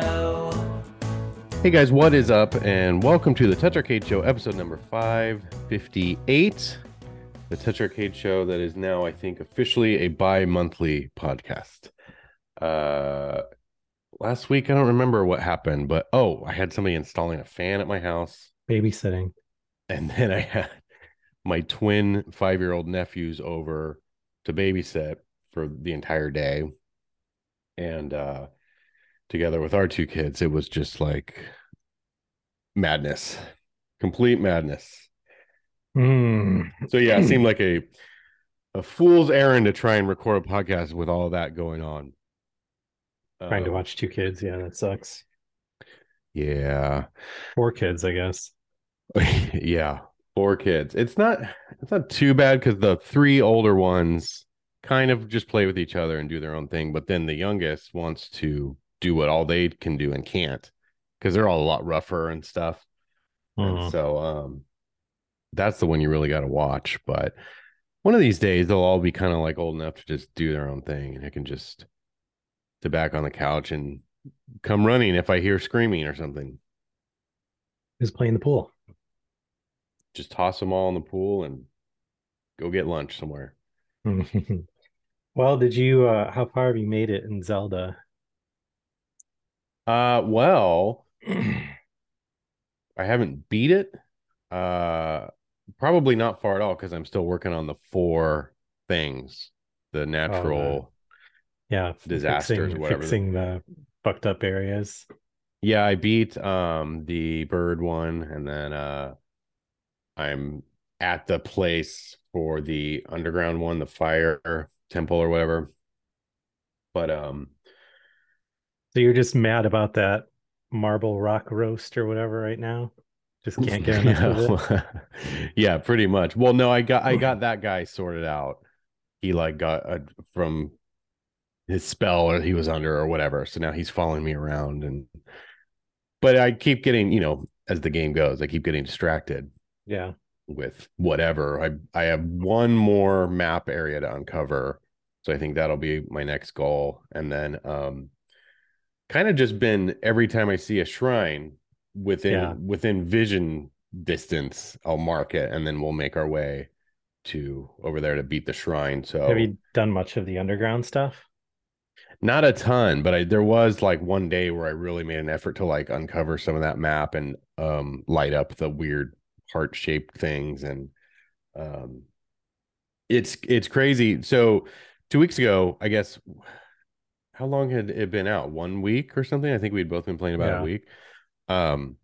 Show. Hey guys, what is up? And welcome to the Touch Arcade Show, episode number 558. The Touch Arcade Show that is now, I think, officially a bi monthly podcast. Uh, last week, I don't remember what happened, but oh, I had somebody installing a fan at my house. babysitting. And then I had my twin five year old nephews over to babysit for the entire day. And uh, together with our two kids, it was just like madness, complete madness. Mm. So yeah, it seemed like a a fool's errand to try and record a podcast with all that going on. Trying to Um, watch two kids. Yeah, that sucks. Yeah. Four kids, I guess. yeah. Four kids. It's not it's not too bad because the three older ones kind of just play with each other and do their own thing. But then the youngest wants to do what all they can do and can't because they're all a lot rougher and stuff. And Mhm. so um that's the one you really got to watch. But one of these days they'll all be kind of like old enough to just do their own thing and I can just sit back on the couch and come running if I hear screaming or something. Who's playing the pool? Just toss them all in the pool and go get lunch somewhere. well, did you uh how far have you made it in Zelda? Uh well, I haven't beat it. Uh probably not far at all because I'm still working on the four things, the natural Yeah, Disasters fixing, whatever. fixing the fucked up areas. Yeah, I beat um the bird one and then uh I'm at the place for the underground one, the fire temple or whatever. But um So you're just mad about that marbled rock roast or whatever right now? Just can't get enough of it. yeah. yeah, pretty much. Well, no, I got I got that guy sorted out. He like got a, from his spell or he was under or whatever. So now he's following me around and but I keep getting, you know, as the game goes, I keep getting distracted Yeah. with whatever. I I have one more map area to uncover. So I think that'll be my next goal. And then um kind of just been every time I see a shrine within Yeah. within vision distance, I'll mark it and then we'll make our way to over there to beat the shrine. So Have you done much of the underground stuff? not a ton, but I there was like one day where I really made an effort to like uncover some of that map and um light up the weird heart-shaped things and um it's it's crazy. So 2 weeks ago, I guess how long had it been out? 1 week or something? I think we'd both been playing about Yeah. a week. Um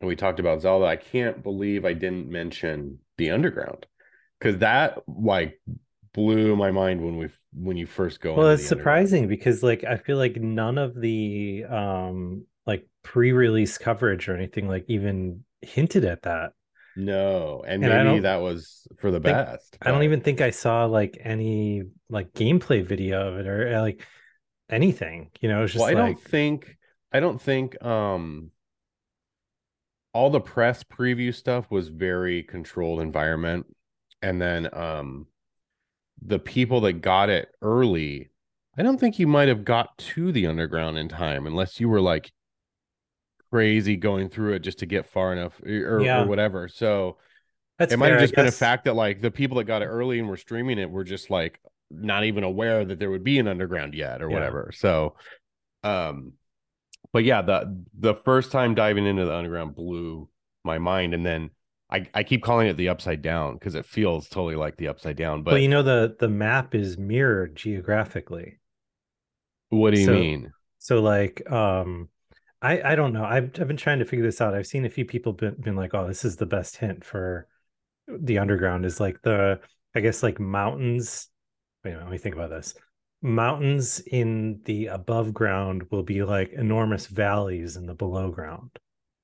and we talked about Zelda. I can't believe I didn't mention the underground cuz that like blew my mind when we when you first go Well, it's surprising because like I feel like none of the um like pre-release coverage or anything like even hinted at that. No, and, And maybe that was for the think- best. I don't even think I saw like any like gameplay video of it or like anything. You know, it's just Well, I like don't think I don't think um all the press preview stuff was very controlled environment, and then um the people that got it early, I don't think you might have got to the underground in time unless you were like crazy going through it just to get far enough or, Yeah. or whatever. So that's it might have fair, I just been a fact that like the people that got it early and were streaming it were just like not even aware that there would be an underground yet or Yeah. whatever. So um but yeah, the the first time diving into the underground blew my mind and then I, I keep calling it the upside down because it feels totally like the upside down. But well, you know the the map is mirrored geographically. what do you so- mean? So like um I I don't know. I've I've been trying to figure this out. I've seen a few people been, been like, "Oh, this is the best hint for the underground is like the I guess like mountains. Wait a minute, let me think about this. mountains in the above ground will be like enormous valleys in the below ground.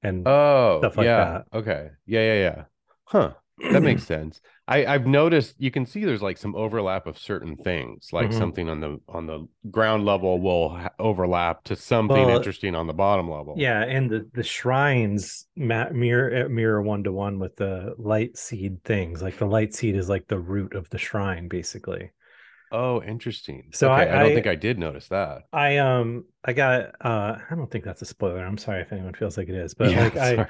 And Oh, Stuff like yeah. Okay. Yeah, yeah, yeah. Huh. That makes sense. I I've noticed you can see there's like some overlap of certain things, like Mhm. something on the on the ground level will ha- overlap to something Well, interesting on the bottom level. Yeah, and the the shrines ma- mirror uh, mirror one to one with the light seed things. Like the light seed is like the root of the shrine, basically. Oh, interesting. So okay, I- I, don't I- think I did notice that. I um I got uh I don't think that's a spoiler. I'm sorry if anyone feels like it is, but Yeah, like I.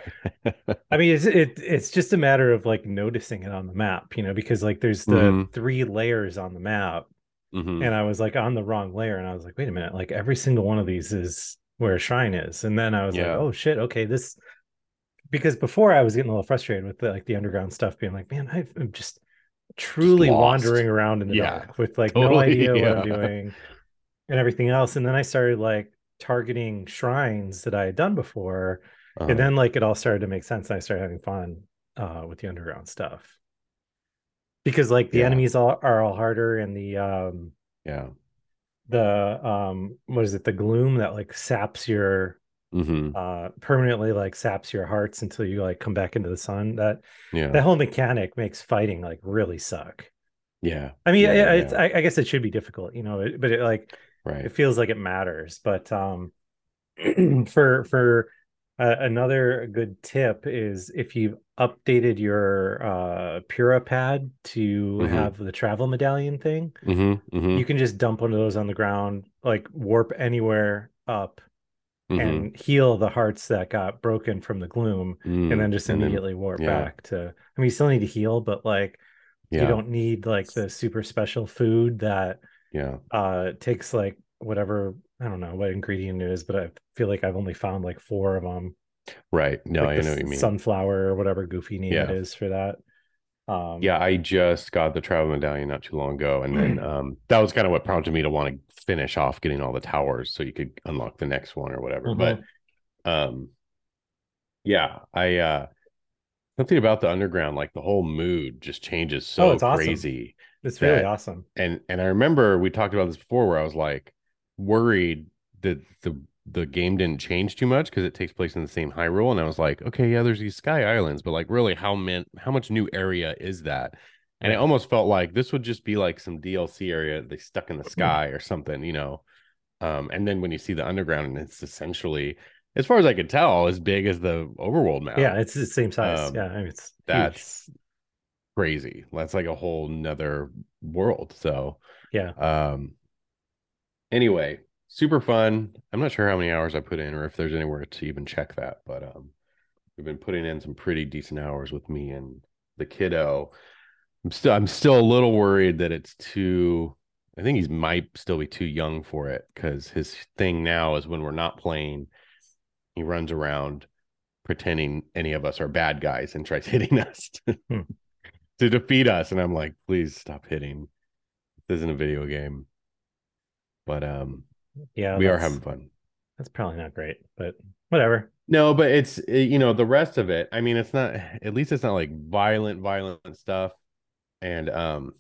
I mean it's it it's just a matter of like noticing it on the map, you know, because like there's the Mhm. three layers on the map Mhm. and I was like on the wrong layer and I was like, wait a minute, like every single one of these is where a shrine is. And then I was Yeah. like, oh shit, okay, this because before I was getting a little frustrated with the, like the underground stuff, being like, man, I've- I'm just truly lost. wandering around in the Yeah, dark with like no totally, idea what I'm doing and everything else. And then I started like targeting shrines that I had done before. Uh-huh. And then like it all started to make sense. And I started having fun uh with the underground stuff. Because like the Yeah. enemies all, are all harder and the um yeah. the um what is it the gloom that like saps your hmm uh permanently like saps your hearts until you like come back into the sun that Yeah. that whole mechanic makes fighting like really suck yeah. i mean Yeah, yeah, yeah. I, I guess it should be difficult you know it- but it like Right. it feels like it matters but um for for uh, another good tip is if you've updated your uh Purah Pad to Mhm. have the travel medallion thing hmm hmm you can just dump one of those on the ground like warp anywhere up hmm and heal the hearts that got broken from the gloom and then just Mm, and then- immediately warp yeah. back to i mean you still need to heal but like yeah. you don't need like the super special food that yeah. uh takes like whatever i don't know what ingredient it is but i feel like i've only found like four of them Right. No, like I know what you mean. sunflower or whatever goofy name it Yeah. is for that um Yeah, I just got the travel medallion not too long ago, and then um, that was kind of what prompted me to want to finish off getting all the towers so you could unlock the next one or whatever. But um, yeah, I uh, something about the underground, like the whole mood just changes so Oh, it's awesome. crazy. it's really that- awesome And and I remember we talked about this before, where I was like worried that the the game didn't change too much because it takes place in the same Hyrule, and I was like, okay, yeah, there's these sky islands, but like, really, how man, how much new area is that? And it almost felt like this would just be like some DLC area they stuck in the sky or something, you know. Um, and then when you see the underground, and it's essentially, as far as I could tell, as big as the overworld map. yeah it's the same size Um, yeah I mean, it's huge. that's crazy. That's like a whole nother world. So yeah um anyway, super fun. I'm not sure how many hours I put in or if there's anywhere to even check that, but um we've been putting in some pretty decent hours with me and the kiddo. I'm still I'm still a little worried that it's too I think he might still be too young for it because his thing now is when we're not playing, he runs around pretending any of us are bad guys and tries hitting us Hmm. to defeat us. And I'm like, please stop hitting. This isn't a video game. But um yeah we are having fun. that's probably not great but whatever No, but it's uh, you know the rest of it. I mean, it's not at least it's not like violent, violent stuff, and um,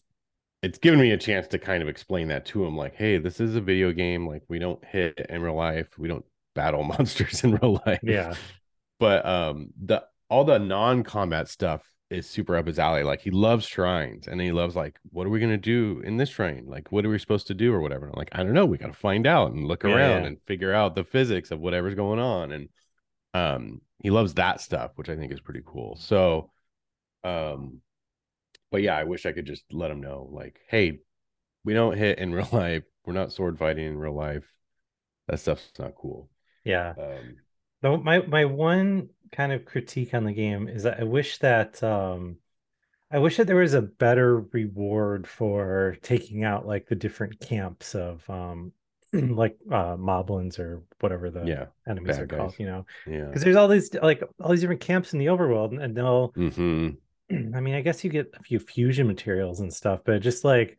it's given me a chance to kind of explain that to him. Like, hey, this is a video game. Like, we don't hit in real life. We don't battle monsters in real life. yeah But um, the all the non-combat stuff is super up his alley. Like, he loves shrines, and he loves like, what are we gonna do in this shrine? Like, what are we supposed to do or whatever? And I'm like, I don't know. We got to find out and look Yeah, around yeah. and figure out the physics of whatever's going on and um he loves that stuff which i think is pretty cool so um but yeah i wish i could just let him know like hey we don't hit in real life we're not sword fighting in real life that stuff's not cool yeah um Though my my one kind of critique on the game is that I wish that um I wish that there was a better reward for taking out like the different camps of um like uh moblins or whatever the yeah enemies are called, you know. yeah Because there's all these like all these different camps in the overworld and, they'll hmm I mean I guess you get a few fusion materials and stuff, but just like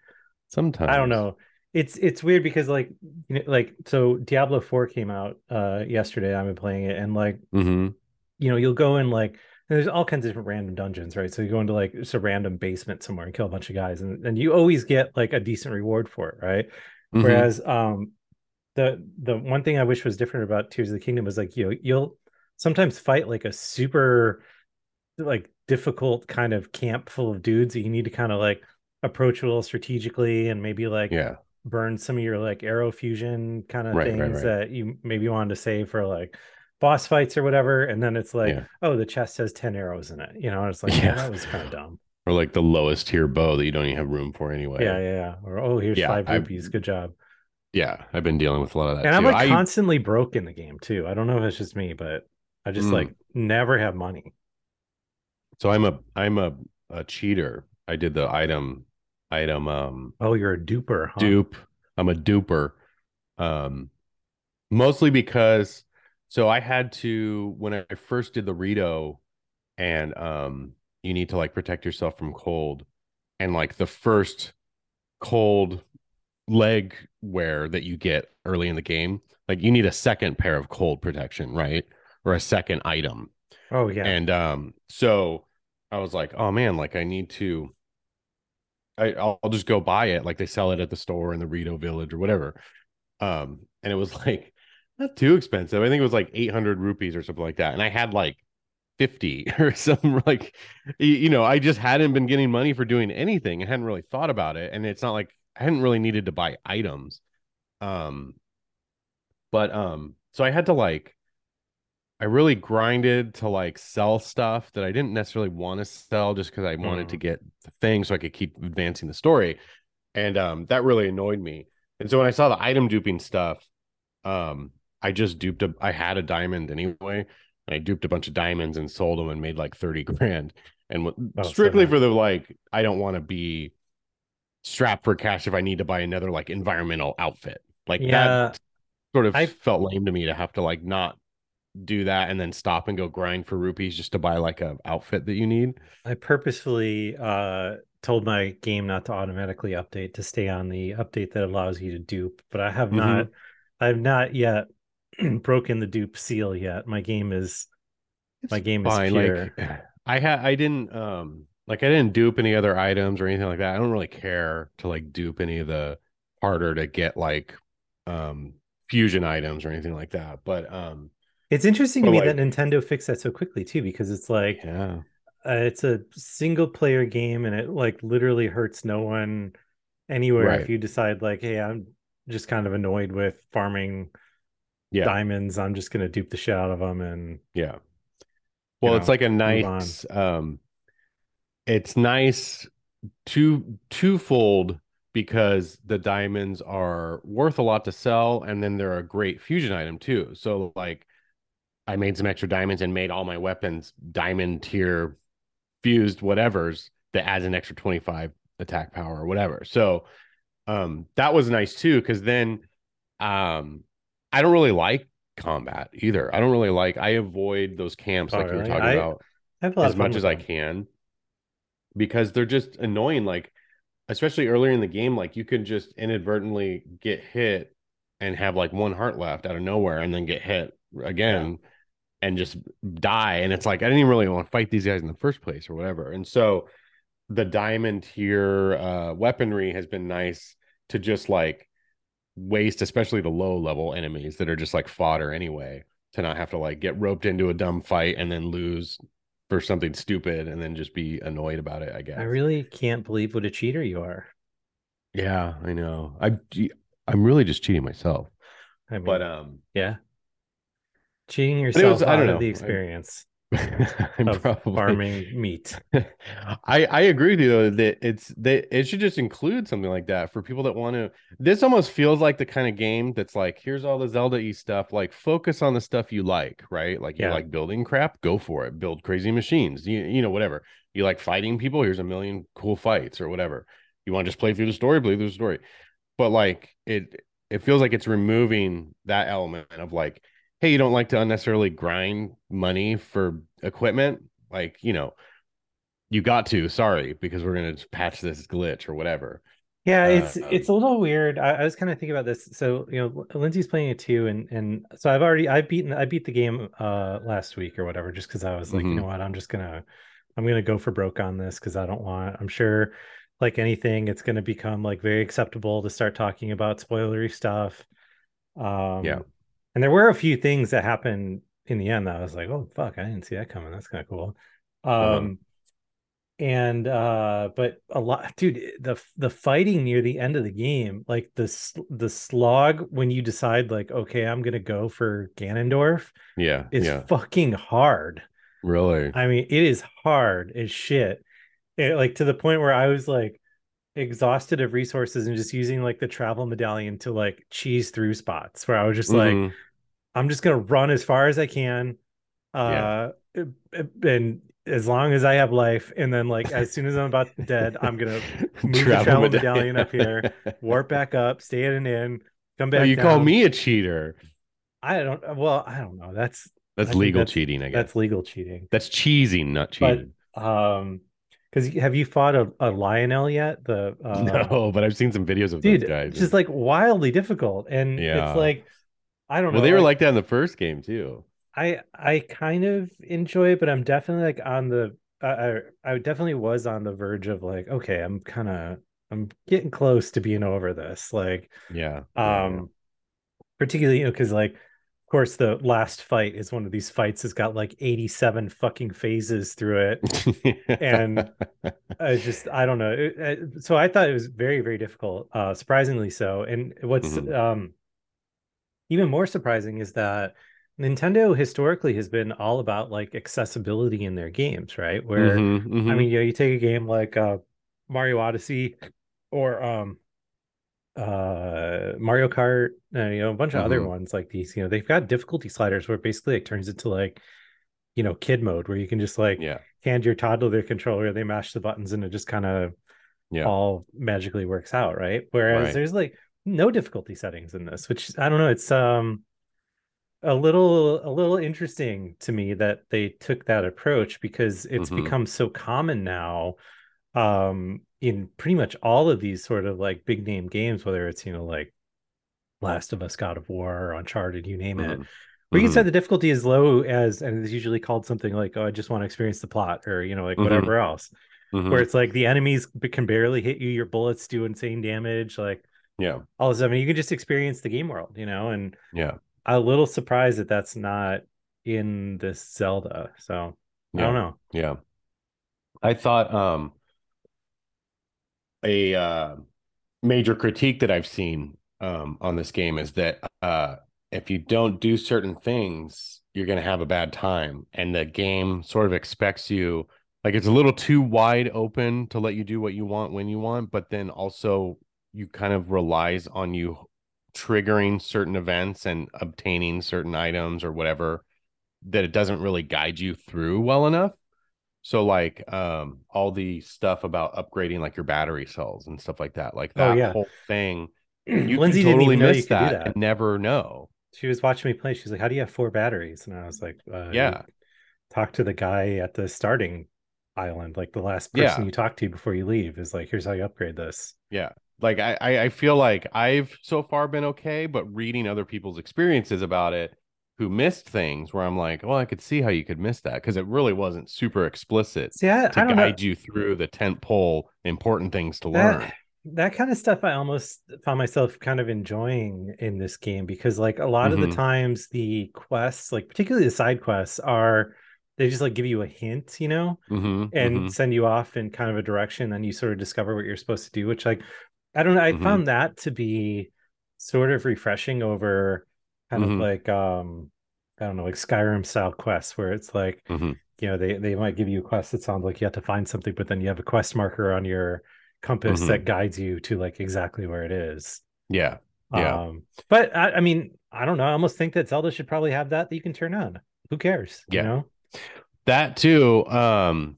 sometimes I don't know. It's it's weird because like you know like so Diablo 4 came out uh yesterday. I've been playing it and like hmm you know, you'll go in like and there's all kinds of different random dungeons, right? So you go into like just a random basement somewhere and kill a bunch of guys, and, and you always get like a decent reward for it, right? Mhm. Whereas um the the one thing I wish was different about Tears of the Kingdom was like you know, you'll sometimes fight like a super like difficult kind of camp full of dudes that you need to kind of like approach a little strategically and maybe like yeah, burn some of your like arrow fusion kind of Right, right, things right. that you maybe wanted to save for like boss fights or whatever and then it's like Yeah. oh the chest has 10 arrows in it you know and it's like Yeah. yeah that was kind of dumb or like the lowest tier bow that you don't even have room for anyway. yeah yeah yeah or oh here's Yeah, five I- rupees good job yeah. I've been dealing with a lot of that. and i'm like I- constantly broke in the game too i don't know if it's just me but i just Mm. like never have money so I'm a I'm a, a cheater. I did the item item um oh you're a duper huh? dupe. I'm a duper. Um mostly because so I had to when I first did the Rito and um you need to like protect yourself from cold and like the first cold leg wear that you get early in the game like you need a second pair of cold protection right or a second item oh yeah and um so i was like oh man like i need to I, I'll, I'll just go buy it. Like they sell it at the store in the rito village or whatever. Um and it was like not too expensive. I think it was like 800 rupees or something like that. And i had like 50 or something like you know i just hadn't been getting money for doing anything i hadn't really thought about it. And it's not like i hadn't really needed to buy items. Um but um so i had to like I really grinded to like sell stuff that I didn't necessarily want to sell just because I wanted to Mm. get the thing so I could keep advancing the story. And um that really annoyed me. And so when I saw the item duping stuff, um I just duped a I had a diamond anyway. And I duped a bunch of diamonds and sold them and made like 30 grand. And Oh, so strictly nice. for the like, I don't want to be strapped for cash if I need to buy another like environmental outfit. Like Yeah, that sort of I- felt lame to me to have to like not do that and then stop and go grind for rupees just to buy like a outfit that you need. I purposefully uh told my game not to automatically update to stay on the update that allows you to dupe, but I have Mhm. not I've not yet broken the dupe seal yet. My game is my game is Fine, pure. Like I had I didn't um like I didn't dupe any other items or anything like that. I don't really care to like dupe any of the harder to get like um fusion items or anything like that. But um It's interesting to me like- that Nintendo fixed that so quickly too, because it's like yeah. uh, it's a single player game and it like literally hurts no one anywhere Right. if you decide like, hey, I'm just kind of annoyed with farming Yeah. diamonds. I'm just gonna dupe the shit out of them and Yeah. Well, it's know, like a nice um it's nice two twofold because the diamonds are worth a lot to sell and then they're a great fusion item too. So like I made some extra diamonds and made all my weapons diamond tier fused whatever's that adds an extra 25 attack power or whatever. So um that was nice too cuz then um I don't really like combat either. I don't really like I avoid those camps Oh, like you were talking I- about I have a lot as much as I can because they're just annoying. Like, especially earlier in the game, like you could just inadvertently get hit and have like one heart left out of nowhere and then get hit again and just die. And it's like, I didn't even really want to fight these guys in the first place or whatever. And so the diamond tier uh, weaponry has been nice to just like waste, especially the low level enemies that are just like fodder anyway, to not have to like get roped into a dumb fight and then lose for something stupid and then just be annoyed about it, I guess. I really can't believe what a cheater you are. yeah, I know. I I'm really just cheating myself. I mean, But um yeah, cheating yourself was- I out don't of know. the experience of probably farming meat. I I agree with you though that it's that it should just include something like that for people that want to. This almost feels like the kind of game that's like, here's all the Zelda y stuff. Like, focus on the stuff you like, right? Like, you Yeah. like building crap, go for it. Build crazy machines, you you know, whatever. You like fighting people. Here's a million cool fights or whatever. You want to just play through the story, play through the story. But like it, it feels like it's removing that element of like, hey, you don't like to unnecessarily grind money for equipment, like you know you got to sorry because we're gonna patch this glitch or whatever Yeah, Uh, it's it's a little weird. I, I was kind of thinking about this. So, you know, Lindsay's playing it too, and and so I've already I've beaten I beat the game uh last week or whatever, just because I was like, you Mhm. know what, I'm just gonna I'm gonna go for broke on this because I don't want. I'm sure like anything, it's going to become like very acceptable to start talking about spoilery stuff. Um, Yeah. And there were a few things that happened in the end that I was like, oh fuck, I didn't see that coming. That's kind of cool. Um, Uh-huh. and uh, but a lot, dude, the the fighting near the end of the game, like the the slog when you decide like, okay, I'm gonna go for Ganondorf, Yeah. it's yeah. fucking hard. Really. I mean, it is hard as shit. It, like to the point where I was like exhausted of resources and just using like the travel medallion to like cheese through spots where I was just like, Mhm. I'm just gonna run as far as I can. Uh and as long as I have life, and then like as soon as I'm about dead, I'm gonna move the travel medallion up here, warp back up, stay at an inn, come back. Oh, you call me a cheater. I don't well, I don't know. That's That's I legal that's- cheating, I guess. that's legal cheating. That's cheesing, not But cheating. um because have you fought a, a Lynel yet? The uh, no, but I've seen some videos of dude, those guys. it's just like wildly difficult, and Yeah. it's like I don't well, know. they were like that in the first game too. I I kind of enjoy it, but I'm definitely like on the I I, definitely was on the verge of like okay, I'm kind of I'm getting close to being over this. Like Yeah. um particularly you know because like of course the last fight is one of these fights that's got like 87 fucking phases through it. and- I just I don't know. It- it- so I thought it was very very difficult, uh surprisingly so. And what's Mhm. um even more surprising is that Nintendo historically has been all about like accessibility in their games, right? Where Mhm, I mhm. mean, you know, you take a game like uh Mario Odyssey or um uh Mario Kart, uh, you know, a bunch of other Mhm. ones like these, you know, they've got difficulty sliders where basically it turns into like you know, kid mode where you can just like yeah. hand your toddler their controller, they mash the buttons and it just kind of Yeah. all magically works out, right? Whereas Right. there's like no difficulty settings in this, which I don't know, it's um a little a little interesting to me that they took that approach because it's Mhm. become so common now um in pretty much all of these sort of like big name games whether it's you know like Last of Us, God of War, or Uncharted, you name it. Mhm. We can set the difficulty as low as, and it's usually called something like, "Oh, I just want to experience the plot," or you know, like Mhm. whatever else Mhm. where it's like the enemies can barely hit you, your bullets do insane damage, like Yeah. all of a sudden you can just experience the game world, you know. And Yeah. I'm a little surprised that that's not in this Zelda. So I don't know. Yeah. I thought um a uh major critique that I've seen um on this game is that uh if you don't do certain things, you're going to have a bad time and the game sort of expects you like it's a little too wide open to let you do what you want when you want, but then also you kind of relies on you triggering certain events and obtaining certain items or whatever that it doesn't really guide you through well enough. So like um all the stuff about upgrading like your battery cells and stuff like that, like Oh, that yeah. whole thing, you Lindsay totally even know you miss that, that. and never know. She was watching me play. She's like, "How do you have four batteries?" And I was like, uh, Yeah. Talk to the guy at the starting island, like the last person Yeah. you talk to before you leave is like, "Here's how you upgrade this." Yeah. Like I, I feel like I've so far been okay, but reading other people's experiences about it who missed things where I'm like, well, I could see how you could miss that because it really wasn't super explicit See, I, to I don't know. guide you through the tent pole important things to learn. that, that kind of stuff I almost found myself kind of enjoying in this game because like a lot of the Mhm. times the quests, like particularly the side quests, are they just like give you a hint, you know, Mhm, and mhm. send you off in kind of a direction, then you sort of discover what you're supposed to do, which like I don't know, I Mhm. found that to be sort of refreshing over kind Mhm. of like um I don't know, like Skyrim style quests where it's like Mhm. you know they they might give you a quest that sounds like you have to find something but then you have a quest marker on your compass Mhm. that guides you to like exactly where it is Yeah. Yeah. um but I, I mean i don't know i almost think that zelda should probably have that that you can turn on who cares Yeah. you know That too. Um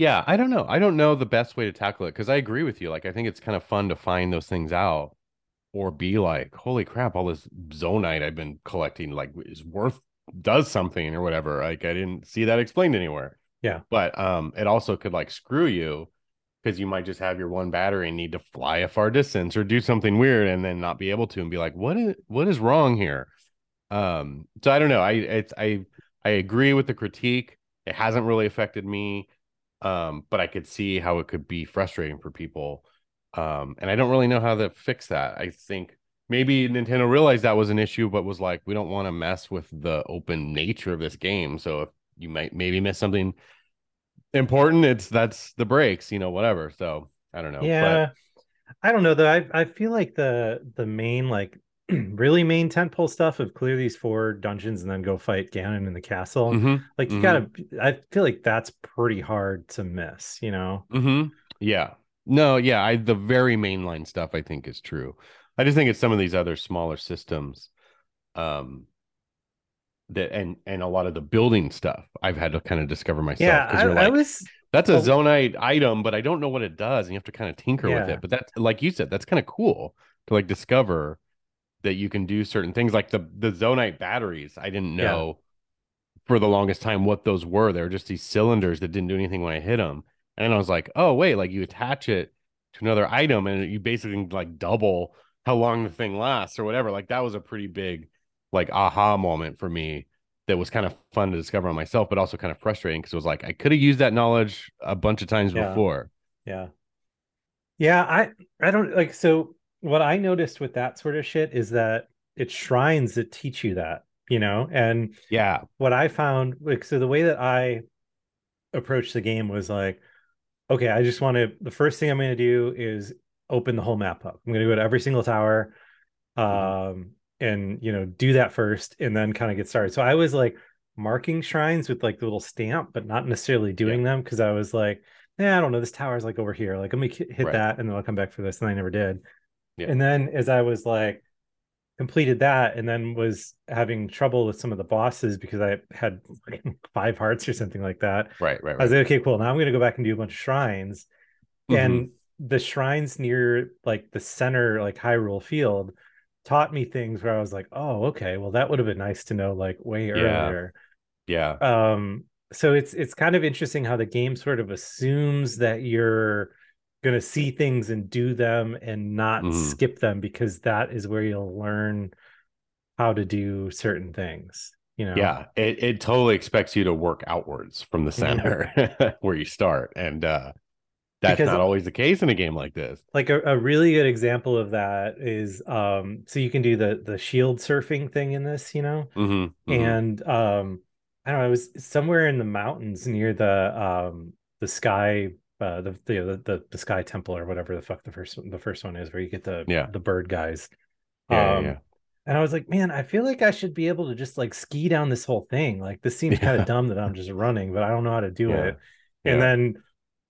yeah, I don't know. I don't know the best way to tackle it because I agree with you. Like I think it's kind of fun to find those things out or be like, holy crap, all this Zonaite I've been collecting like is worth does something or whatever. Like I didn't see that explained anywhere. Yeah. But um it also could like screw you because you might just have your one battery and need to fly a far distance or do something weird and then not be able to and be like, what is what is wrong here? Um, so I don't know. I it's I I agree with the critique. It hasn't really affected me. Um, but I could see how it could be frustrating for people. Um, and I don't really know how to fix that. I think maybe Nintendo realized that was an issue, but was like, we don't want to mess with the open nature of this game. So if you might maybe miss something important, it's that's the breaks, you know, whatever. So I don't know. Yeah. But... I don't know though. I I feel like the the main like really main tentpole stuff of clear these four dungeons and then go fight Ganon in the castle. Mm-hmm. Like you mm-hmm. gotta I feel like that's pretty hard to miss, you know? Mm-hmm. Yeah. No, yeah, I the very mainline stuff I think is true. I just think it's some of these other smaller systems um that and and a lot of the building stuff I've had to kind of discover myself. Yeah, I, like, I was that's a well, Zonaite item, but I don't know what it does, and you have to kind of tinker yeah. with it. But that's like you said, that's kind of cool to like discover that you can do certain things like the the Zonaite batteries. I didn't know yeah. for the longest time what those were. They were just these cylinders that didn't do anything when I hit them. And I was like, oh wait, like you attach it to another item and you basically like double how long the thing lasts or whatever. Like that was a pretty big like aha moment for me that was kind of fun to discover on myself, but also kind of frustrating because it was like I could have used that knowledge a bunch of times yeah. before. Yeah. Yeah, I I don't like so what I noticed with that sort of shit is that it's shrines that teach you that, you know? And yeah, what I found like so the way that I approached the game was like, okay, I just want to the first thing I'm gonna do is open the whole map up. I'm gonna go to every single tower. Mm-hmm. Um and you know, do that first and then kind of get started. So I was like marking shrines with like the little stamp, but not necessarily doing yeah. them because I was like, yeah, I don't know. This tower's like over here. Like, let me hit right. that and then I'll come back for this. And I never did. Yeah. And then as I was like completed that and then was having trouble with some of the bosses because I had five hearts or something like that. Right, right, right. I was like, okay, cool. Now I'm gonna go back and do a bunch of shrines. Mm-hmm. And the shrines near like the center, like Hyrule Field, taught me things where I was like, oh, okay, well, that would have been nice to know like way yeah. earlier. Yeah. Um, so it's it's kind of interesting how the game sort of assumes that you're going to see things and do them and not mm-hmm. skip them because that is where you'll learn how to do certain things you know yeah it, it totally expects you to work outwards from the center yeah. where you start and uh that's because, not always the case in a game like this like a, a really good example of that is um so you can do the the shield surfing thing in this you know mm-hmm, mm-hmm. and um i don't know it was somewhere in the mountains near the um the sky uh, the, the the the Sky Temple or whatever the fuck the first the first one is, where you get the yeah the bird guys. Yeah, um, yeah, And I was like, man, I feel like I should be able to just like ski down this whole thing. Like this seems yeah. kind of dumb that I'm just running, but I don't know how to do yeah. it. And then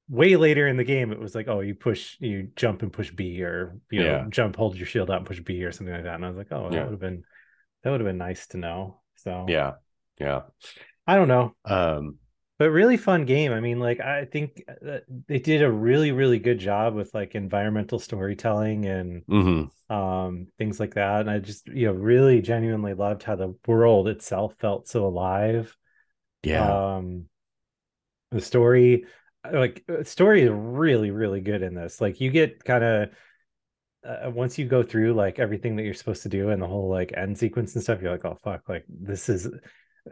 way later in the game, it was like, oh, you push, you jump and push B, or you know, jump, hold your shield out and push B, or something like that. And I was like, oh, that would have been that would have been nice to know. So yeah, yeah. I don't know. Um, but really fun game. I mean, like I think uh, they did a really really good job with like environmental storytelling and mm-hmm. um, things like that. And I just you know really genuinely loved how the world itself felt so alive. Yeah. Um, the story, like uh, story is really really good in this. Like you get kind of uh, once you go through like everything that you're supposed to do and the whole like end sequence and stuff, you're like, oh fuck, like this is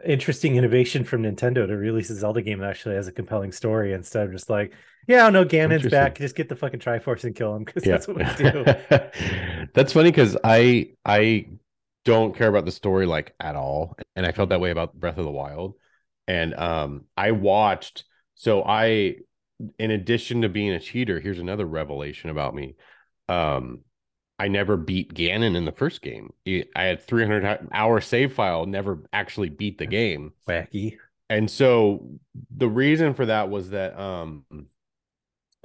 interesting innovation from Nintendo to release a Zelda game that actually has a compelling story instead of just like, yeah, no, Ganon's back. Just get the fucking Triforce and kill him because yeah. that's what we do. that's funny because I I don't care about the story like at all, and I felt that way about Breath of the Wild. And um, I watched. So I, in addition to being a cheater, here's another revelation about me. Um, I never beat Ganon in the first game. I had 300 hour save file, never actually beat the game. Wacky. And so the reason for that was that um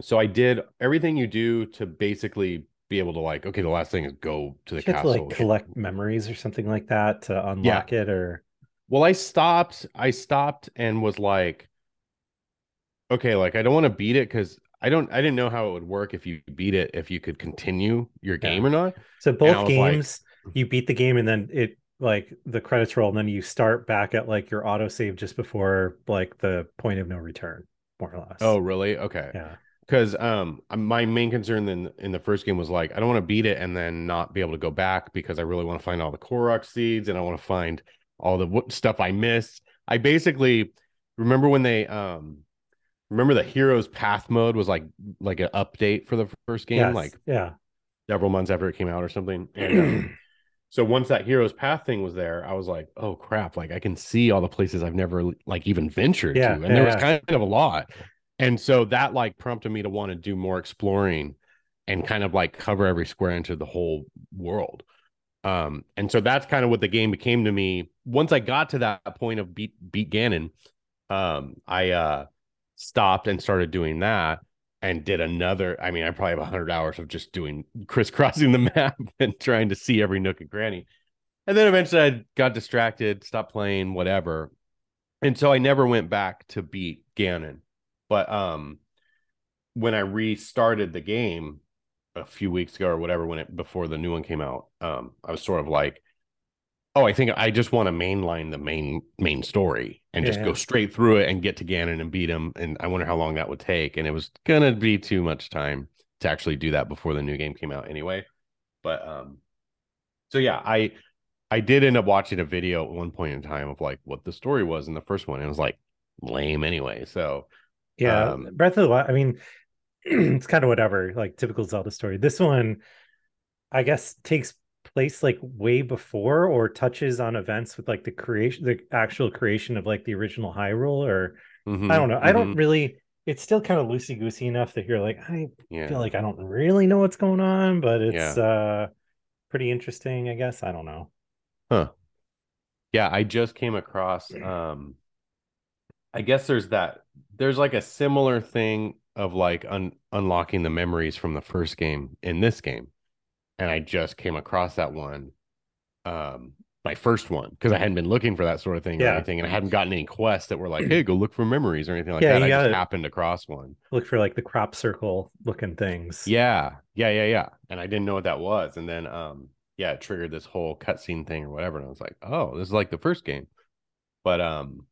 so I did everything you do to basically be able to like okay the last thing is go to the you castle to like collect memories or something like that to unlock yeah. it or well I stopped I stopped and was like okay like I don't want to beat it cuz I don't I didn't know how it would work if you beat it if you could continue your game yeah. or not. So both games like, you beat the game and then it like the credits roll and then you start back at like your autosave just before like the point of no return more or less. Oh, really? Okay. Yeah. Cuz um my main concern in in the first game was like I don't want to beat it and then not be able to go back because I really want to find all the Korok seeds and I want to find all the stuff I missed. I basically remember when they um remember the heroes path mode was like like an update for the first game, Yes, like yeah, several months after it came out or something. And um, so once that heroes path thing was there, I was like, oh crap, like I can see all the places I've never like even ventured Yeah, to. And yeah, there was yeah. kind of a lot. And so that like prompted me to want to do more exploring and kind of like cover every square inch of the whole world. Um, and so that's kind of what the game became to me. Once I got to that point of beat beat Ganon, um, I uh stopped and started doing that and did another. I mean, I probably have hundred hours of just doing crisscrossing the map and trying to see every nook and cranny. And then eventually I got distracted, stopped playing, whatever. And so I never went back to beat Ganon. But um when I restarted the game a few weeks ago or whatever, when it before the new one came out, um, I was sort of like, oh, I think I just want to mainline the main main story and just Yeah, go straight through it and get to Ganon and beat him. And I wonder how long that would take. And it was gonna be too much time to actually do that before the new game came out anyway. But um, so yeah, I I did end up watching a video at one point in time of like what the story was in the first one. And it was like lame anyway. So yeah. Um, Breath of the Wild. I mean, it's kind of whatever, like typical Zelda story. This one, I guess, takes place like way before or touches on events with like the creation, the actual creation of like the original Hyrule. Or mhm, I don't know. I don't really. It's still kind of loosey goosey enough that you're like, I yeah. feel like I don't really know what's going on, but it's uh pretty interesting. I guess I don't know. Huh. Yeah, I just came across um I guess there's that there's like a similar thing of like un- unlocking the memories from the first game in this game. And I just came across that one um my first one because I hadn't been looking for that sort of thing or anything and I hadn't gotten any quests that were like, "Hey, go look for memories" or anything like Yeah, that. I just happened across one. Look for like the crop circle looking things. Yeah, yeah, yeah, yeah. And I didn't know what that was. And then um yeah, it triggered this whole cutscene thing or whatever. And I was like, oh, this is like the first game. But um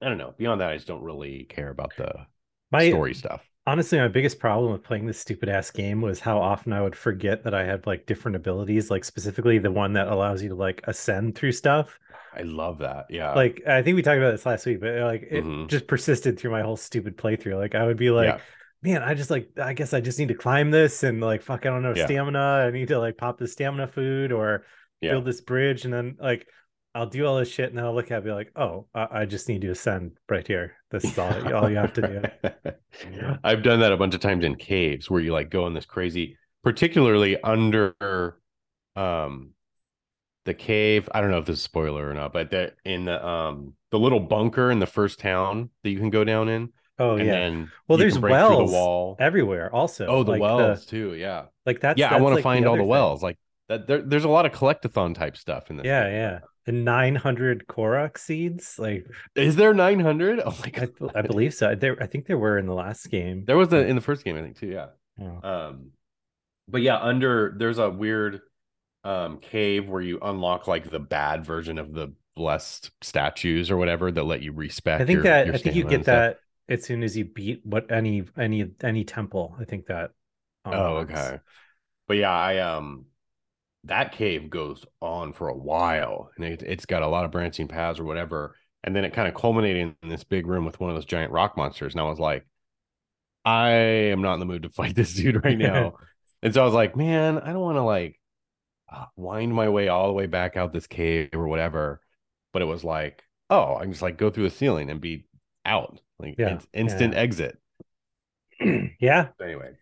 I don't know. Beyond that, I just don't really care about the My story stuff. Honestly, my biggest problem with playing this stupid ass game was how often I would forget that I had like different abilities, like specifically the one that allows you to like ascend through stuff. I love that. Yeah. Like I think we talked about this last week, but like it Mhm. just persisted through my whole stupid playthrough. Like I would be like, Yeah. man, I just like I guess I just need to climb this and like fuck, I don't know Yeah. stamina. I need to like pop the stamina food or yeah. build this bridge, and then like I'll do all this shit, and then I'll look at it and be like, oh, I, I just need to ascend right here. This is all all you have to do. I've done that a bunch of times in caves where you like go in this crazy, particularly under um the cave. I don't know if this is a spoiler or not, but that in the um the little bunker in the first town that you can go down in. Oh and yeah, then Well, there's wells the wall. everywhere. Also, Oh, the like wells too. Yeah. like that's yeah, I want to like, find all the thing. wells. Like that there, there's a lot of collectathon type stuff in this. Yeah, game. yeah. The 900 Korok seeds, like Is there 900? Oh my I, god. I believe so. There, I think there were in the last game. There was a, in the first game, I think too. Yeah. Oh. Um, but yeah, under there's a weird um cave where you unlock like the bad version of the blessed statues or whatever that let you respect I think your, that your I think you get that as soon as you beat what any any any temple. I think that. Oh, okay. But yeah, I um that cave goes on for a while and it, it's got a lot of branching paths or whatever. And then it kind of culminated in this big room with one of those giant rock monsters. And I was like, I am not in the mood to fight this dude right now. and so I was like, man, I don't want to like uh, wind my way all the way back out this cave or whatever. But it was like, oh, I can just like go through the ceiling and be out. Like Yeah, it's instant yeah. exit. yeah, Anyway,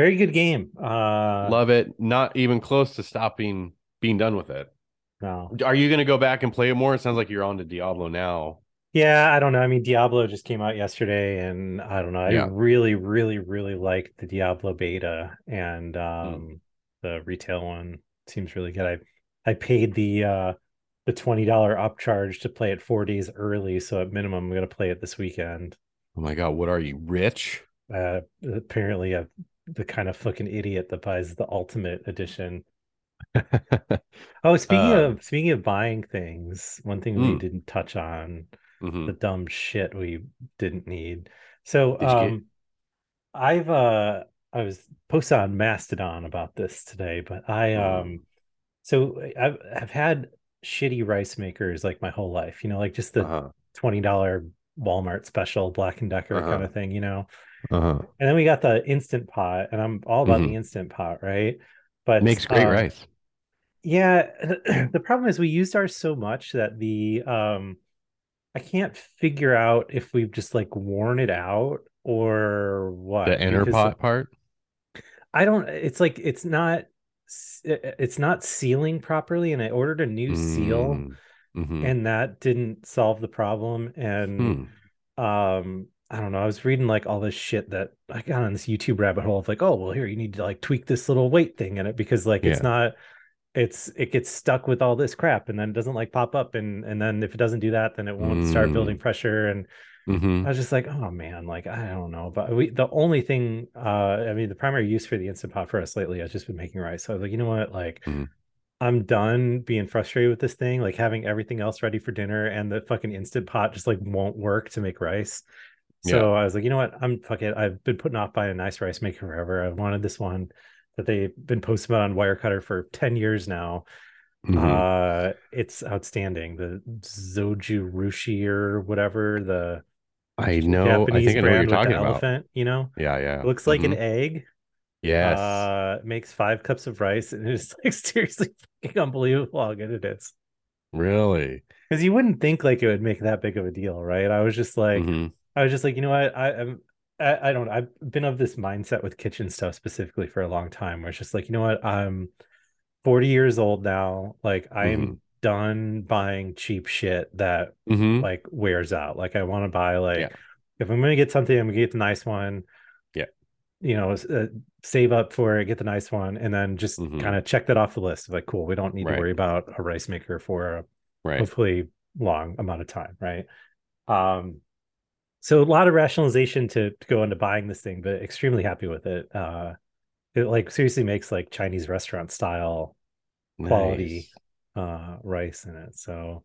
very good game. Uh, love it. Not even close to stopping being done with it. no. Are you going to go back and play it more? It sounds like you're on to Diablo now. Yeah, I don't know. I mean, Diablo just came out yesterday, and I don't know. I Yeah. really, really, really liked the Diablo beta, and Hmm. um, the retail one seems really good. I I paid the uh the twenty dollar upcharge to play it four days early, so at minimum, I'm gonna play it this weekend. Oh my god, what are you rich? Uh, apparently, I'm the kind of fucking idiot that buys the ultimate edition. Oh, speaking Um, of speaking of buying things, one thing we Mm. didn't touch on Mhm. the dumb shit we didn't need. So Did you get- um I've uh I was posted on Mastodon about this today, but I Mm. um so I've I've had shitty rice makers like my whole life, you know, like just the Uh-huh. $20 Walmart special Black and Decker Uh-huh. kind of thing, you know. Uh-huh. And then we got the instant pot, and I'm all about Mhm. the instant pot, right? But Makes great um, rice. Yeah, the problem is we used ours so much that the um I can't figure out if we've just like worn it out or what. The inner pot part. I don't it's like it's not it's not sealing properly and I ordered a new seal Mm, mhm. and that didn't solve the problem and Hmm. um I don't know. I was reading like all this shit that I got on this YouTube rabbit hole of like, oh well, here you need to like tweak this little weight thing in it because like it's not, it's it gets stuck with all this crap and then it doesn't like pop up and and then if it doesn't do that, then it won't start building Mm. pressure and Mhm. I was just like, oh man, like I don't know. But we the only thing, uh, I mean, the primary use for the instant pot for us lately has just been making rice. So I was like, you know what, like. Mhm. I'm done being frustrated with this thing, like having everything else ready for dinner and the fucking instant pot just like won't work to make rice. So I was like, you know what? I'm fuck it. I've been putting off buying a nice rice maker forever. I've wanted this one that they've been posting about on Wirecutter for 10 years now. Mhm. Uh it's outstanding. The Zojirushi or whatever, the I know. I Japanese think I know what you're talking about. elephant, you know? Yeah, yeah. It looks like an Mhm. egg. Yes. Uh makes five cups of rice and it's like seriously fucking unbelievable how good it is. really. Because you wouldn't think like it would make that big of a deal, right? I was just like, Mhm. I was just like, you know what? I, I'm, I, I don't. I've been of this mindset with kitchen stuff specifically for a long time, where it's just like, you know what? I'm 40 years old now. Like, I am Mhm. done buying cheap shit that Mhm. like wears out. Like, I want to buy like, Yeah. if I'm gonna get something, I'm gonna get the nice one. Yeah. You know, uh, save up for it, get the nice one, and then just Mhm. kind of check that off the list. Like, cool, we don't need Right. to worry about a rice maker for a Right. hopefully long amount of time, right? Um, so a lot of rationalization to, to go into buying this thing, but extremely happy with it. Uh, it like seriously makes like Chinese restaurant style quality Nice. uh rice in it. So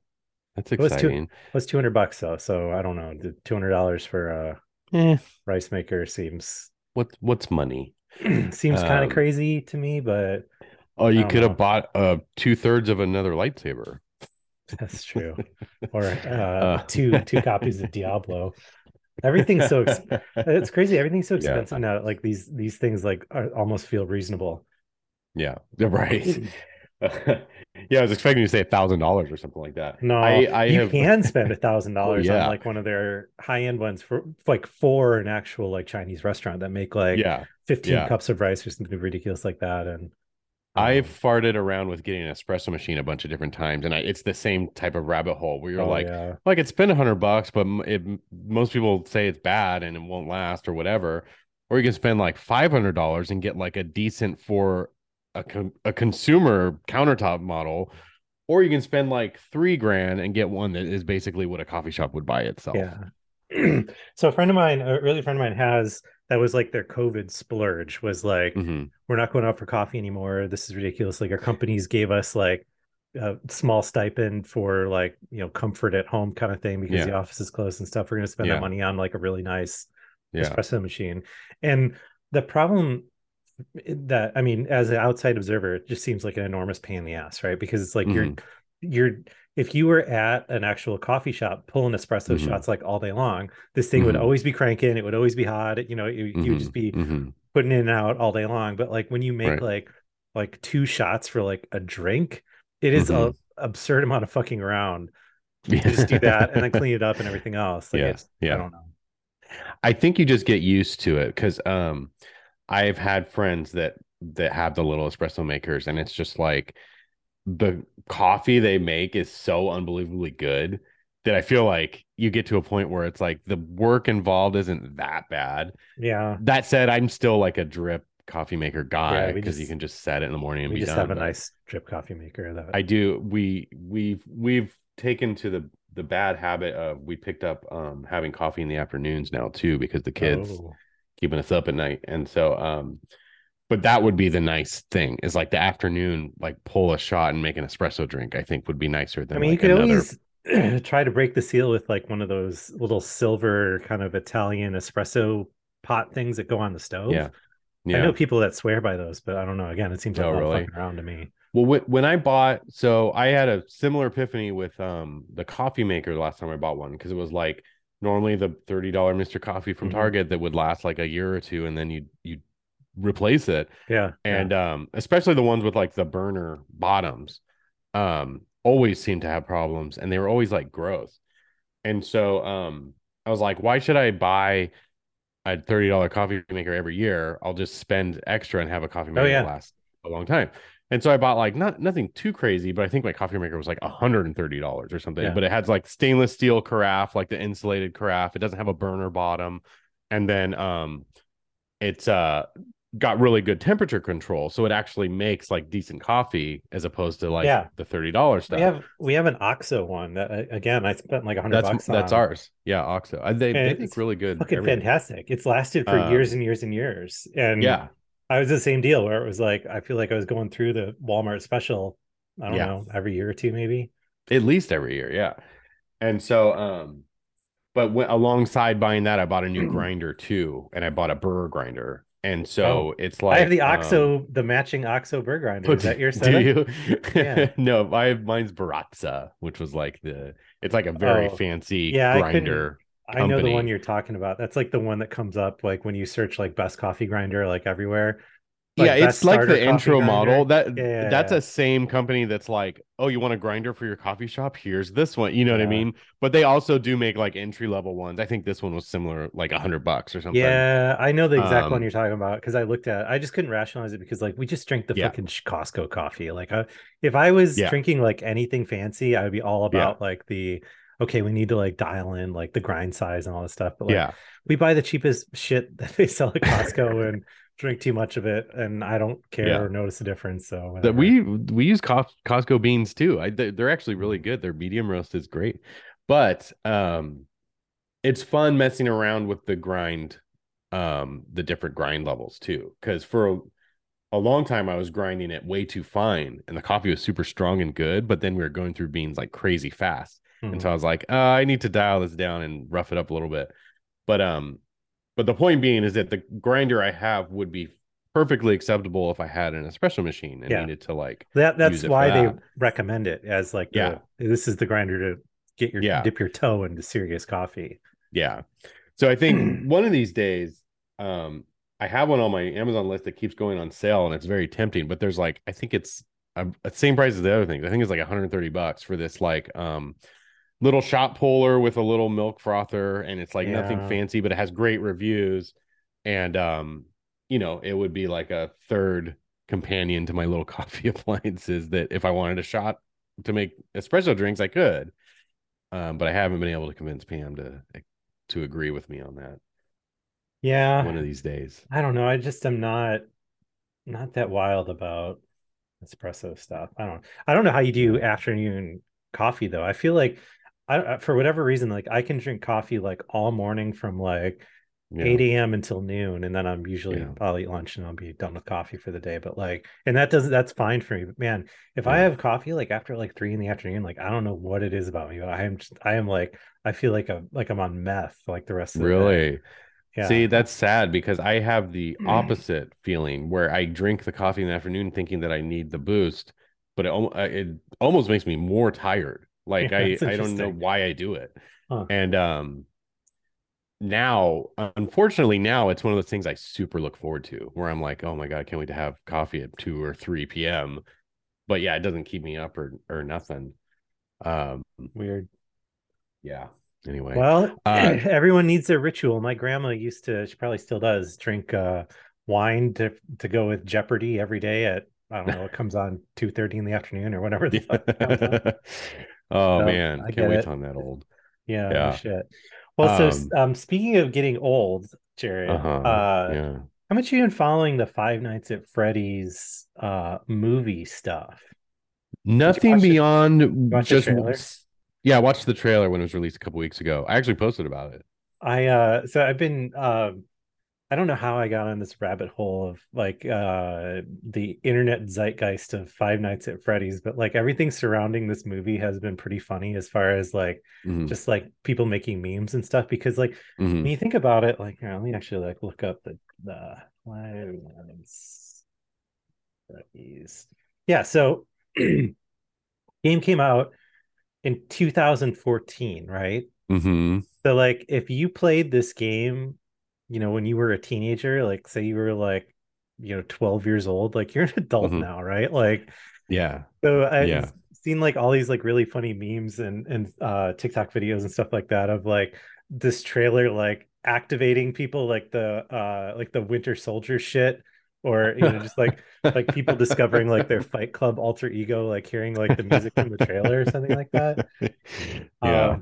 That's exciting. it was two hundred bucks though. So I don't know, the two hundred dollars for a Eh, rice maker seems what what's money? seems kind Um, of crazy to me, but Oh, you could know. have bought uh two thirds of another lightsaber. that's true. or uh, Uh. two two copies of Diablo. Everything's so ex- it's crazy. Everything's so Yeah. expensive now. Like these these things like are, almost feel reasonable. Yeah, yeah, right. yeah, I was expecting you to say a thousand dollars or something like that. No, I, I you have can spend a thousand oh, dollars on like one of their high end ones for like for an actual like Chinese restaurant that make like yeah. 15 yeah. cups of rice or something ridiculous like that. And I've um, farted around with getting an espresso machine a bunch of different times, and I, it's the same type of rabbit hole where you're oh, like, yeah. like it's been a hundred bucks, but it, most people say it's bad and it won't last or whatever. Or you can spend like five hundred dollars and get like a decent for a con- a consumer countertop model, or you can spend like three grand and get one that is basically what a coffee shop would buy itself. Yeah. so a friend of mine, a really friend of mine has that was like their COVID splurge was like, Mhm. we're not going out for coffee anymore. This is ridiculous. Like our companies gave us like a small stipend for like, you know, comfort at home kind of thing because Yeah. the office is closed and stuff. We're going to spend Yeah. that money on like a really nice Yeah. espresso machine. And the problem that I mean, as an outside observer, it just seems like an enormous pain in the ass, right? Because it's like you're Mm-hmm. you're if you were at an actual coffee shop pulling espresso Mhm. shots like all day long, this thing would Mhm. always be cranking, it would always be hot, you know, you, you would just Mhm. be Mhm. putting in and out all day long. But like when you make Right. like like two shots for like a drink, it is a absurd amount of fucking around to just do that and then clean it up and everything else. Like Yeah, it's, I don't know. I think you just get used to it because um, I've had friends that that have the little espresso makers, and it's just like the coffee they make is so unbelievably good that I feel like you get to a point where it's like the work involved isn't that bad. Yeah. That said, I'm still like a drip coffee maker guy because you can just set it in the morning and We be just done. have a nice drip coffee maker that I do. We we've we've taken to the the bad habit of we picked up um having coffee in the afternoons now too because the kids Oh. keeping us up at night. And so um but that would be the nice thing is like the afternoon, like pull a shot and make an espresso drink, I think would be nicer than I mean, like you could another always try to break the seal with like one of those little silver kind of Italian espresso pot things that go on the stove. Yeah. yeah. I know people that swear by those, but I don't know. Again, it seems like Oh, a lot of really? fucking around to me. Well, when, when I bought, so I had a similar epiphany with um the coffee maker the last time I bought one because it was like normally the $30 Mr. Coffee from Mhm. Target that would last like a year or two and then you you replace it. Yeah. And um especially the ones with like the burner bottoms um always seem to have problems and they were always like gross. And so um I was like, why should I buy a $30 coffee maker every year? I'll just spend extra and have a coffee maker Oh, yeah. that lasts a long time. And so I bought like not nothing too crazy, but I think my coffee maker was like $130 or something. Yeah. But it has like stainless steel carafe, like the insulated carafe. It doesn't have a burner bottom. And then um it's uh got really good temperature control. So it actually makes like decent coffee as opposed to like Yeah. the $30 stuff. We have we have an OXO one that uh, again I spent like a hundred that's bucks that's on. ours. Yeah, Oxo. Uh, They, they And make really good. Fucking everything. fantastic. It's lasted for Um, years and years and years. And Yeah. I was the same deal where it was like I feel like I was going through the Walmart special, I don't Yeah. know, every year or two maybe. at least every year yeah and so um but when, alongside buying that i bought a new grinder too and i bought a burr grinder and so Oh. it's like I have the um, OXO, the matching OXO burr grinder. Is that your do you Yeah. no i have mine's baratza which was like the it's like a very Oh, fancy yeah, I grinder I know the one you're talking about. That's like the one that comes up like when you search like best coffee grinder like everywhere. Like, yeah it's like the intro grinder. model that Yeah, yeah, that's yeah. a same company that's like oh you want a grinder for your coffee shop here's this one you know what i mean but they also do make like entry level ones i think this one was similar like a hundred bucks or something Yeah, I know the exact one Um, you're talking about because I looked at. I just couldn't rationalize it because like we just drink the Yeah. fucking Costco coffee. Like, I, if I was Yeah. drinking like anything fancy, I would be all Yeah. about like the okay, we need to like dial in like the grind size and all this stuff. But like, yeah we buy the cheapest shit that they sell at Costco and drink too much of it, and I don't care Yeah. or notice the difference. So that we we use Cos- Costco beans too. I they- they're actually really good. Their medium roast is great, but um, it's fun messing around with the grind, um, the different grind levels too. Because for a, a long time I was grinding it way too fine, and the coffee was super strong and good. But then we were going through beans like crazy fast, and Mhm. so I was like, uh, I need to dial this down and rough it up a little bit. But um, but the point being is that the grinder I have would be perfectly acceptable if I had an espresso machine and Yeah. needed to like that that's why they that. recommend it as like the, Yeah. this is the grinder to get your Yeah. dip your toe into serious coffee. Yeah. So I think one of these days, um, I have one on my Amazon list that keeps going on sale and it's very tempting, but there's like, I think it's the same price as the other things. I think it's like 130 bucks for this like um little shot puller with a little milk frother and it's like nothing fancy, but it has great reviews. And um, you know, it would be like a third companion to my little coffee appliances that if I wanted a shot to make espresso drinks, I could. Um, but I haven't been able to convince Pam to to agree with me on that Yeah, one of these days. I don't know. I just am not not that wild about espresso stuff. I don't I don't know how you do afternoon coffee though. I feel like I for whatever reason like I can drink coffee like all morning from like Yeah. 8 a.m. until noon and then I'm usually Yeah. I'll eat lunch and I'll be done with coffee for the day. But like and that doesn't that's fine for me. But man, if I have coffee like after like three in the afternoon, like I don't know what it is about me, but I am just I am like I feel like I'm like I'm on meth like the rest of the day. Really? Yeah. See, that's sad because I have the opposite feeling where I drink the coffee in the afternoon thinking that I need the boost, but it, uh, it almost makes me more tired. Like Yeah, I, I don't know why I do it. Huh. And um now, unfortunately, now it's one of those things I super look forward to where I'm like, oh my God, I can't wait to have coffee at 2 or 3 p.m. But yeah, it doesn't keep me up or or nothing. Um, Weird. yeah. Anyway. Well, Uh, everyone needs their ritual. My grandma used to, she probably still does, drink uh, wine to to go with Jeopardy every day at I don't know, it comes on two thirty in the afternoon or whatever the fuck it comes on. oh So, man, I can't wait it. till I'm that old. Yeah, no Yeah. shit. Well, so Um, um, speaking of getting old, Jared, Uh-huh. uh, yeah. how much you been following the Five Nights at Freddy's uh movie stuff? Nothing beyond the just yeah, I watched the trailer when it was released a couple weeks ago. I actually posted about it. I uh so I've been um I don't know how I got on this rabbit hole of like uh the internet zeitgeist of Five Nights at Freddy's, but like everything surrounding this movie has been pretty funny as far as like Mhm, just like people making memes and stuff because like mhm. when you think about it, like here, let me actually like look up the the Five Nights Freddy's. Yeah, so game came out in 2014, right? Mm-hmm. So like if you played this game, you know, when you were a teenager, like say you were like, you know, 12 years old, like you're an adult Mhm. now, right? Like Yeah. so I've Yeah. seen like all these like really funny memes and and uh TikTok videos and stuff like that of like this trailer like activating people like the uh like the Winter Soldier shit or you know just like like people discovering like their Fight Club alter ego like hearing like the music from the trailer or something like that. Yeah.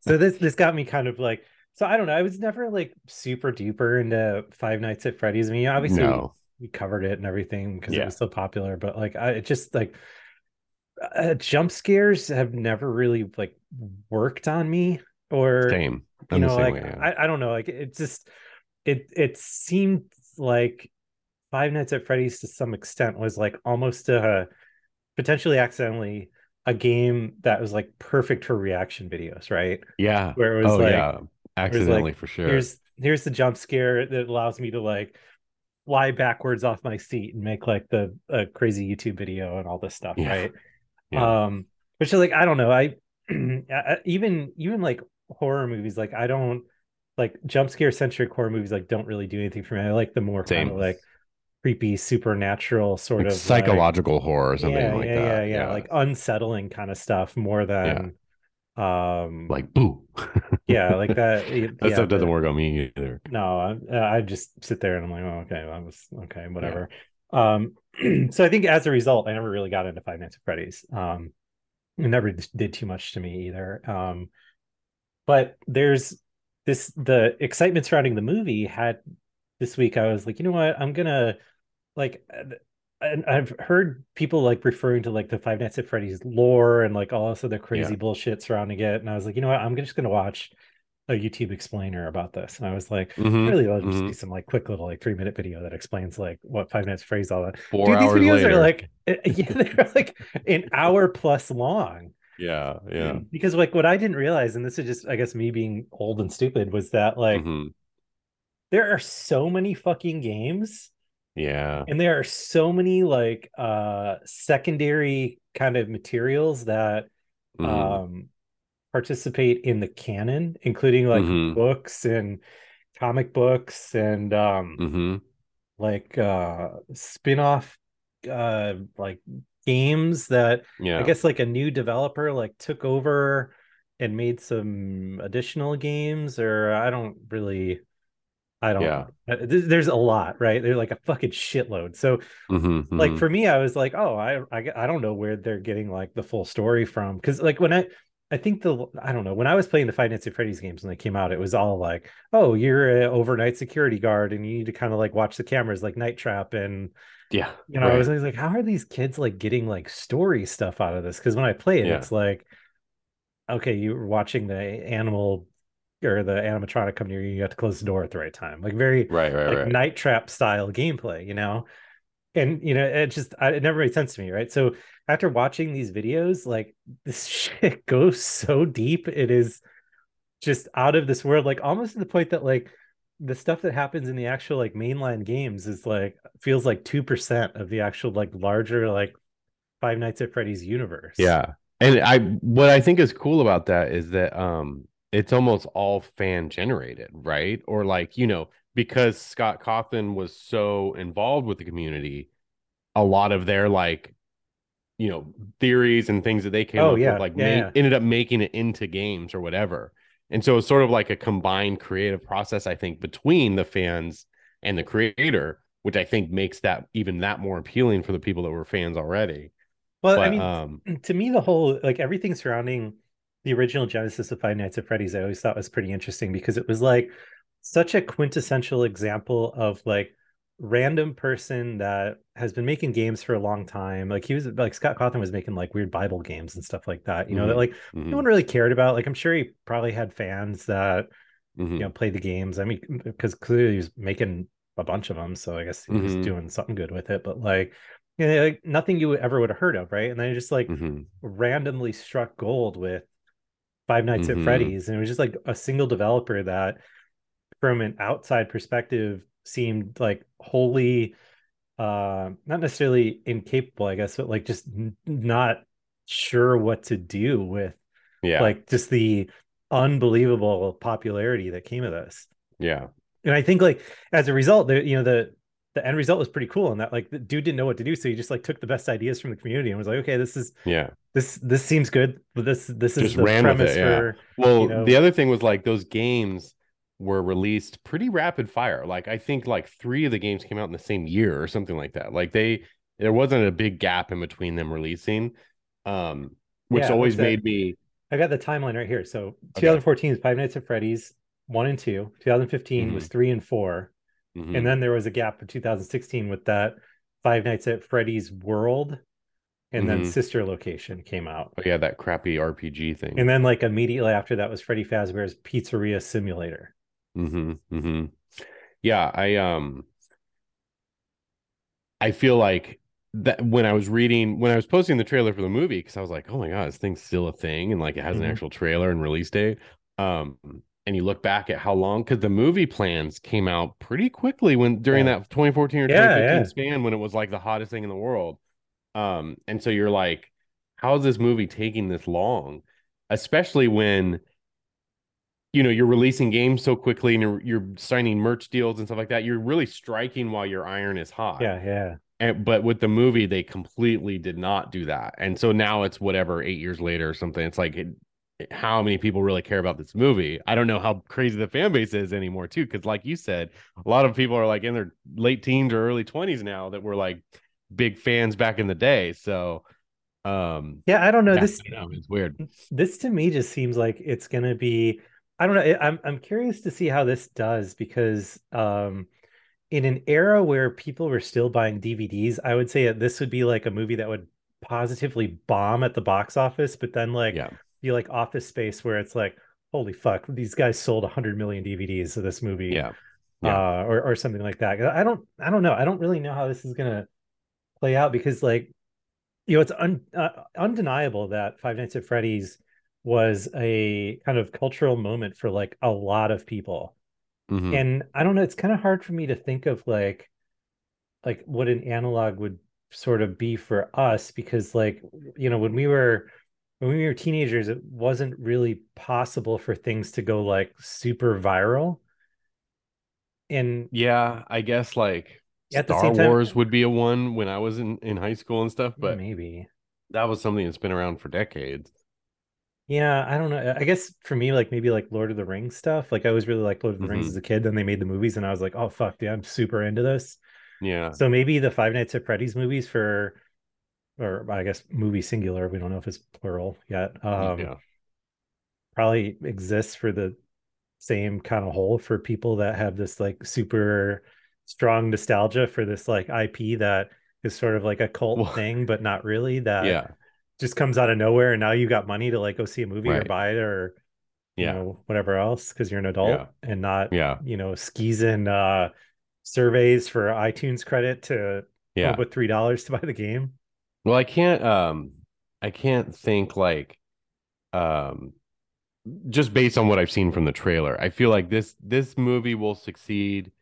So this this got me kind of like so I don't know I was never like super duper into Five Nights at Freddy's. I mean obviously no. we covered it and everything because it was so popular but like i it just like uh, jump scares have never really like worked on me or Same. you I'm the know like way. yeah. I, I don't know like it just it it seemed like five nights at freddy's to some extent was like almost a potentially accidentally a game that was like perfect for reaction videos right yeah. where it was Oh like yeah. Accidentally for sure. here's here's the jump scare that allows me to like fly backwards off my seat and make like the a crazy YouTube video and all this stuff, Yeah. right? Yeah. Um, which is like I don't know, I I- even even like horror movies, like I don't like jump scare centric horror movies, like don't really do anything for me. I like the more kind of like creepy supernatural sort Like of like- psychological horror or something yeah, like yeah, that. yeah, yeah, like unsettling kind of stuff more than um like boo. yeah, like that. that yeah, stuff doesn't work on me either. no I, I just sit there and i'm like oh, okay I was okay whatever um so i think as a result i never really got into five nights at freddy's um it never did too much to me either um but there's this the excitement surrounding the movie had this week i was like you know what i'm gonna like uh, and I've heard people like referring to like the Five Nights at Freddy's lore and like all this other crazy Yeah. bullshit surrounding it. And I was like, you know what? I'm just gonna watch a YouTube explainer about this. And I was like, Mhm, really, I'll just mhm. do some like quick little like three minute video that explains like what Five Nights at Freddy's all that. Four Dude, these videos later. are like, yeah, they're like an hour plus long. yeah, yeah. Because like what I didn't realize, and this is just I guess me being old and stupid, was that like Mhm. there are so many fucking games Yeah. and there are so many like uh secondary kind of materials that Mhm. um participate in the canon including like Mhm. books and comic books and um Mhm. like uh spin-off uh like games that Yeah. I guess like a new developer like took over and made some additional games or I don't really I don't Yeah. uh, there's a lot, right? They're like a fucking shitload. So Mhm, like mhm. for me I was like, "Oh, I I I don't know where they're getting like the full story from." Cuz like when I I think the I don't know, when I was playing the Five Nights at Freddy's games when they came out, it was all like, "Oh, you're an overnight security guard and you need to kind of like watch the cameras like Night Trap and yeah. you know, I was always like, how are these kids like getting like story stuff out of this? Because when I play it, Yeah. it's like, okay, you're watching the animal or the animatronic come near you, you have to close the door at the right time. Like very right, right, like right. night trap style gameplay, you know? And you know, it just I, it never made sense to me, right? So after watching these videos, like this shit goes so deep, it is just out of this world, like almost to the point that like the stuff that happens in the actual like mainline games is like feels like two percent of the actual like larger like Five Nights at Freddy's universe. Yeah. And I what I think is cool about that is that um it's almost all fan generated, right? Or like, you know, because Scott Cawthon was so involved with the community, a lot of their like you know, theories and things that they came Oh, up yeah. with like Yeah, yeah. ended up making it into games or whatever. And so it's sort of like a combined creative process, I think, between the fans and the creator, which I think makes that even that more appealing for the people that were fans already. Well, I mean, um to me, the whole like everything surrounding the original Genesis of Five Nights at Freddy's, I always thought was pretty interesting because it was like such a quintessential example of like random person that has been making games for a long time. Like he was like Scott Cawthon was making like weird Bible games and stuff like that. You know that Mhm. like mhm, no one really cared about. Like I'm sure he probably had fans that mhm. you know played the games. I mean, because clearly he was making a bunch of them, so I guess he was Mhm. doing something good with it. But like, you know, like nothing you ever would have heard of, right? And then he just like Mhm. randomly struck gold with Five Nights Mhm. at Freddy's, and it was just like a single developer that, from an outside perspective, seemed like wholly, uh, not necessarily incapable, I guess, but like just n- not sure what to do with Yeah. like just the unbelievable popularity that came of this. Yeah. And I think like as a result, the you know the the end result was pretty cool and that like the dude didn't know what to do, so he just like took the best ideas from the community and was like, okay, this is Yeah. this this seems good, but this this is Just the ran premise it, yeah. for Well, you know- the other thing was like those games were released pretty rapid fire. Like I think like three of the games came out in the same year or something like that. Like they there wasn't a big gap in between them releasing. Um which Yeah, always made me I got the timeline right here. So 2014 is Five Nights at Freddy's one and two. 2015 was three and four. Mhm, And then there was a gap in 2016 with that Five Nights at Freddy's World. And then Mhm. Sister Location came out. oh, yeah, that crappy RPG thing. And then like immediately after that was Freddy Fazbear's Pizzeria Simulator. Mm-hmm. Mm-hmm. Yeah, I um I feel like that when I was reading when I was posting the trailer for the movie, because I was like, oh my god, this thing's still a thing, and like it has Mhm. an actual trailer and release date. Um, and you look back at how long because the movie plans came out pretty quickly when during Yeah. that 2014 or Yeah, 2015 yeah. span when it was like the hottest thing in the world. Um, and so you're like, how is this movie taking this long? Especially when you know you're releasing games so quickly and you're, you're signing merch deals and stuff like that you're really striking while your iron is hot Yeah, yeah. and, but with the movie they completely did not do that and so now it's whatever eight years later or something it's like it, how many people really care about this movie i don't know how crazy the fan base is anymore too because like you said a lot of people are like in their late teens or early 20s now that were like big fans back in the day so um Yeah, I don't know. yeah, This I know, it's weird this to me just seems like it's gonna be I don't know. I'm I'm curious to see how this does because um in an era where people were still buying DVDs, I would say that this would be like a movie that would positively bomb at the box office, but then like yeah be like office space where it's like, holy fuck, these guys sold 100 million DVDs of this movie. yeah yeah. uh, or or something like that. I don't I don't know. I don't really know how this is gonna play out because like you know it's un, uh, undeniable that Five Nights at Freddy's was a kind of cultural moment for like a lot of people. Mhm. And I don't know, it's kind of hard for me to think of like like what an analog would sort of be for us because like you know when we were when we were teenagers it wasn't really possible for things to go like super viral and Yeah, I guess like At the Star time- Wars would be a one when I was in, in high school and stuff, but maybe that was something that's been around for decades. Yeah, I don't know. I guess for me, like maybe like Lord of the Rings stuff. Like I always really liked Lord of the Rings Mhm. as a kid. Then they made the movies, and I was like, oh fuck, dude, I'm super into this. Yeah. So maybe the Five Nights at Freddy's movies for, or I guess movie singular. We don't know if it's plural yet. Um, yeah. probably exists for the same kind of hole for people that have this like super strong nostalgia for this like IP that is sort of like a cult Well- thing, but not really. That Yeah. just comes out of nowhere, and now you got money to like go see a movie or buy it or you Yeah. know whatever else because you're an adult Yeah. and not Yeah. you know skis and uh surveys for iTunes credit to Yeah. with three dollars to buy the game. Well, I can't um I can't think like um just based on what I've seen from the trailer. I feel like this this movie will succeed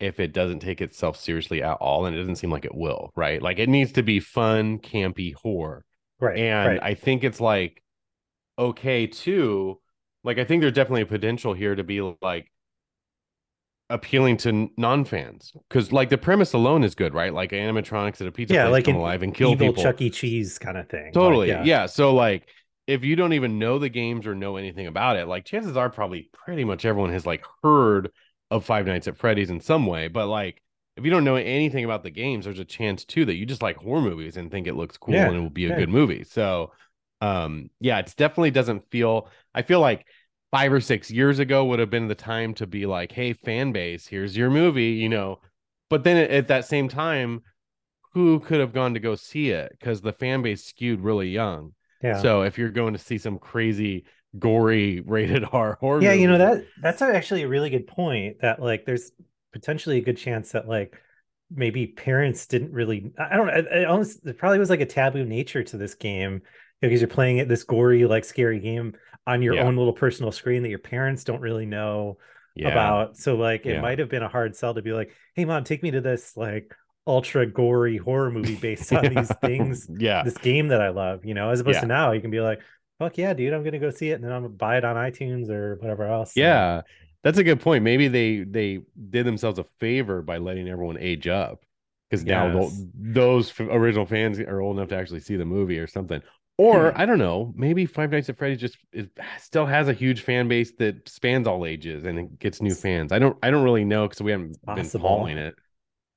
if it doesn't take itself seriously at all and it doesn't seem like it will, right? Like it needs to be fun, campy horror. Right. and right. I think it's like okay too. Like I think there's definitely a potential here to be like appealing to non fans because like the premise alone is good, right? Like animatronics at a pizza yeah, place like come an alive and kill evil people. Chuck E. Cheese kind of thing. Like, Totally, yeah. yeah. So like if you don't even know the games or know anything about it, like chances are probably pretty much everyone has like heard of Five Nights at Freddy's in some way. But like if you don't know anything about the games, there's a chance too that you just like horror movies and think it looks cool Yeah, and it will be a yeah. good movie. So um yeah, it's definitely doesn't feel I feel like five or six years ago would have been the time to be like, hey, fan base, here's your movie, you know. But then at, at that same time, who could have gone to go see it? Because the fan base skewed really young. Yeah. So if you're going to see some crazy, gory, rated R horror, yeah, you know that that's actually a really good point. That like there's potentially a good chance that like maybe parents didn't really. I don't know. It, it probably was like a taboo nature to this game because you're playing it this gory like scary game on your Yeah. own little personal screen that your parents don't really know yeah, about. So like it Yeah. might have been a hard sell to be like, hey mom, take me to this like ultra gory horror movie based on these things Yeah, this game that I love, you know, as opposed to now you can be like, fuck yeah, dude, I'm gonna go see it, and then I'm gonna buy it on iTunes or whatever else. and- Yeah, that's a good point. Maybe they they did themselves a favor by letting everyone age up because now Yes. those original fans are old enough to actually see the movie or something. Or Hmm. I don't know, maybe Five Nights at Freddy's just it still has a huge fan base that spans all ages and it gets new fans. I don't I don't really know because we haven't been following it,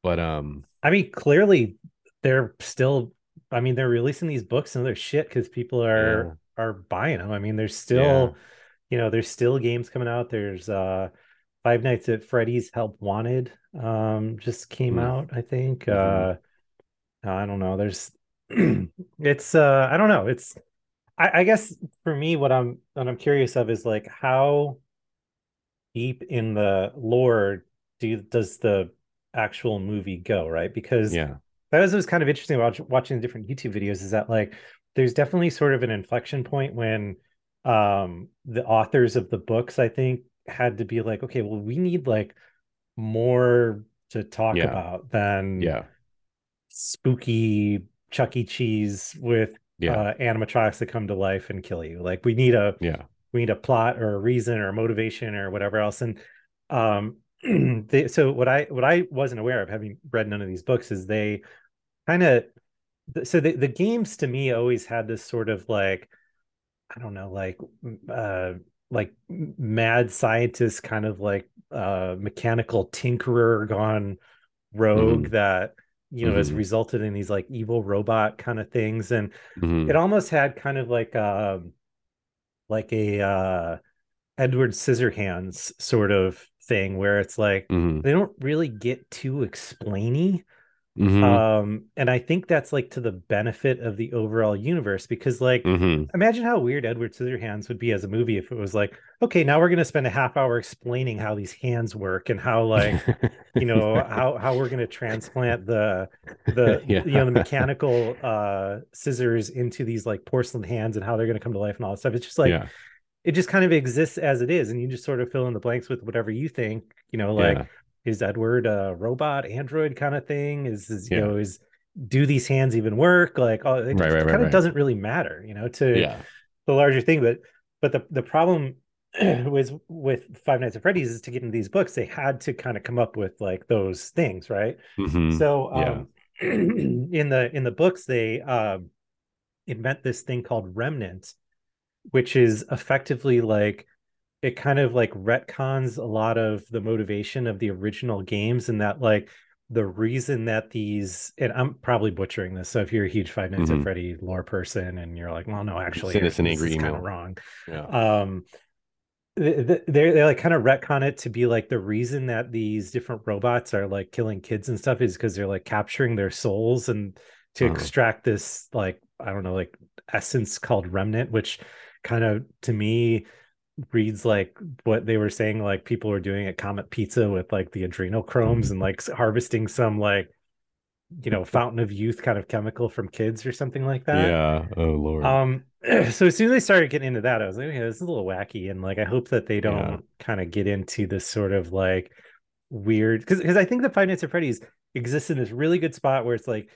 but um I mean, clearly they're still. I mean, they're releasing these books and other shit because people are are buying them. I mean, there's still, you know, there's still games coming out. There's uh Five Nights at Freddy's Help Wanted um just came Mm. out, I think. Mhm. Uh I don't know. There's it's uh I don't know. It's I, I guess for me what I'm what I'm curious of is like how deep in the lore do does the actual movie go, right? Because yeah that was, was kind of interesting watch, watching different YouTube videos is that like there's definitely sort of an inflection point when um the authors of the books I think had to be like okay well we need like more to talk Yeah. about than yeah spooky Chuck E. Cheese with yeah. uh animatronics that come to life and kill you. Like we need a yeah. we need a plot or a reason or a motivation or whatever else. And um they, so what i what i wasn't aware of having read none of these books is they kind of so the, the games to me always had this sort of like i don't know like uh like mad scientist kind of like uh mechanical tinkerer gone rogue that you know has Mhm. resulted in these like evil robot kind of things and mhm, it almost had kind of like um like a uh Edward Scissorhands sort of thing where it's like mhm, they don't really get too explainy mhm, um and I think that's like to the benefit of the overall universe because like mhm. imagine how weird Edward Scissorhands would be as a movie if it was like okay now we're going to spend a half hour explaining how these hands work and how like you know how how we're going to transplant the the Yeah. you know the mechanical uh scissors into these like porcelain hands and how they're going to come to life and all that stuff it's just like yeah it just kind of exists as it is and you just sort of fill in the blanks with whatever you think you know like yeah is edward a robot android kind of thing is, is you Yeah. know is do these hands even work like oh it Right, right, right, kind of right. doesn't really matter you know to yeah the larger thing but but the the problem was with five nights at freddy's is to get into these books they had to kind of come up with like those things right mhm, so yeah. um in the in the books they um invent this thing called remnant which is effectively like it kind of like retcons a lot of the motivation of the original games and that like the reason that these and I'm probably butchering this so if you're a huge Five Nights Mhm. at Freddy lore person and you're like well no actually Send us an angry email. of wrong yeah um th- th- they they like kind of retcon it to be like the reason that these different robots are like killing kids and stuff is because they're like capturing their souls and to Uh-huh. extract this like I don't know like essence called remnant which kind of to me reads like what they were saying like people were doing at Comet Pizza with like the adrenochromes and like harvesting some like you know fountain of youth kind of chemical from kids or something like that yeah oh lord um, so as soon as they started getting into that, I was like, okay, this is a little wacky, and like I hope that they don't Yeah. kind of get into this sort of like weird because because I think the Five Nights at Freddy's exists in this really good spot where it's like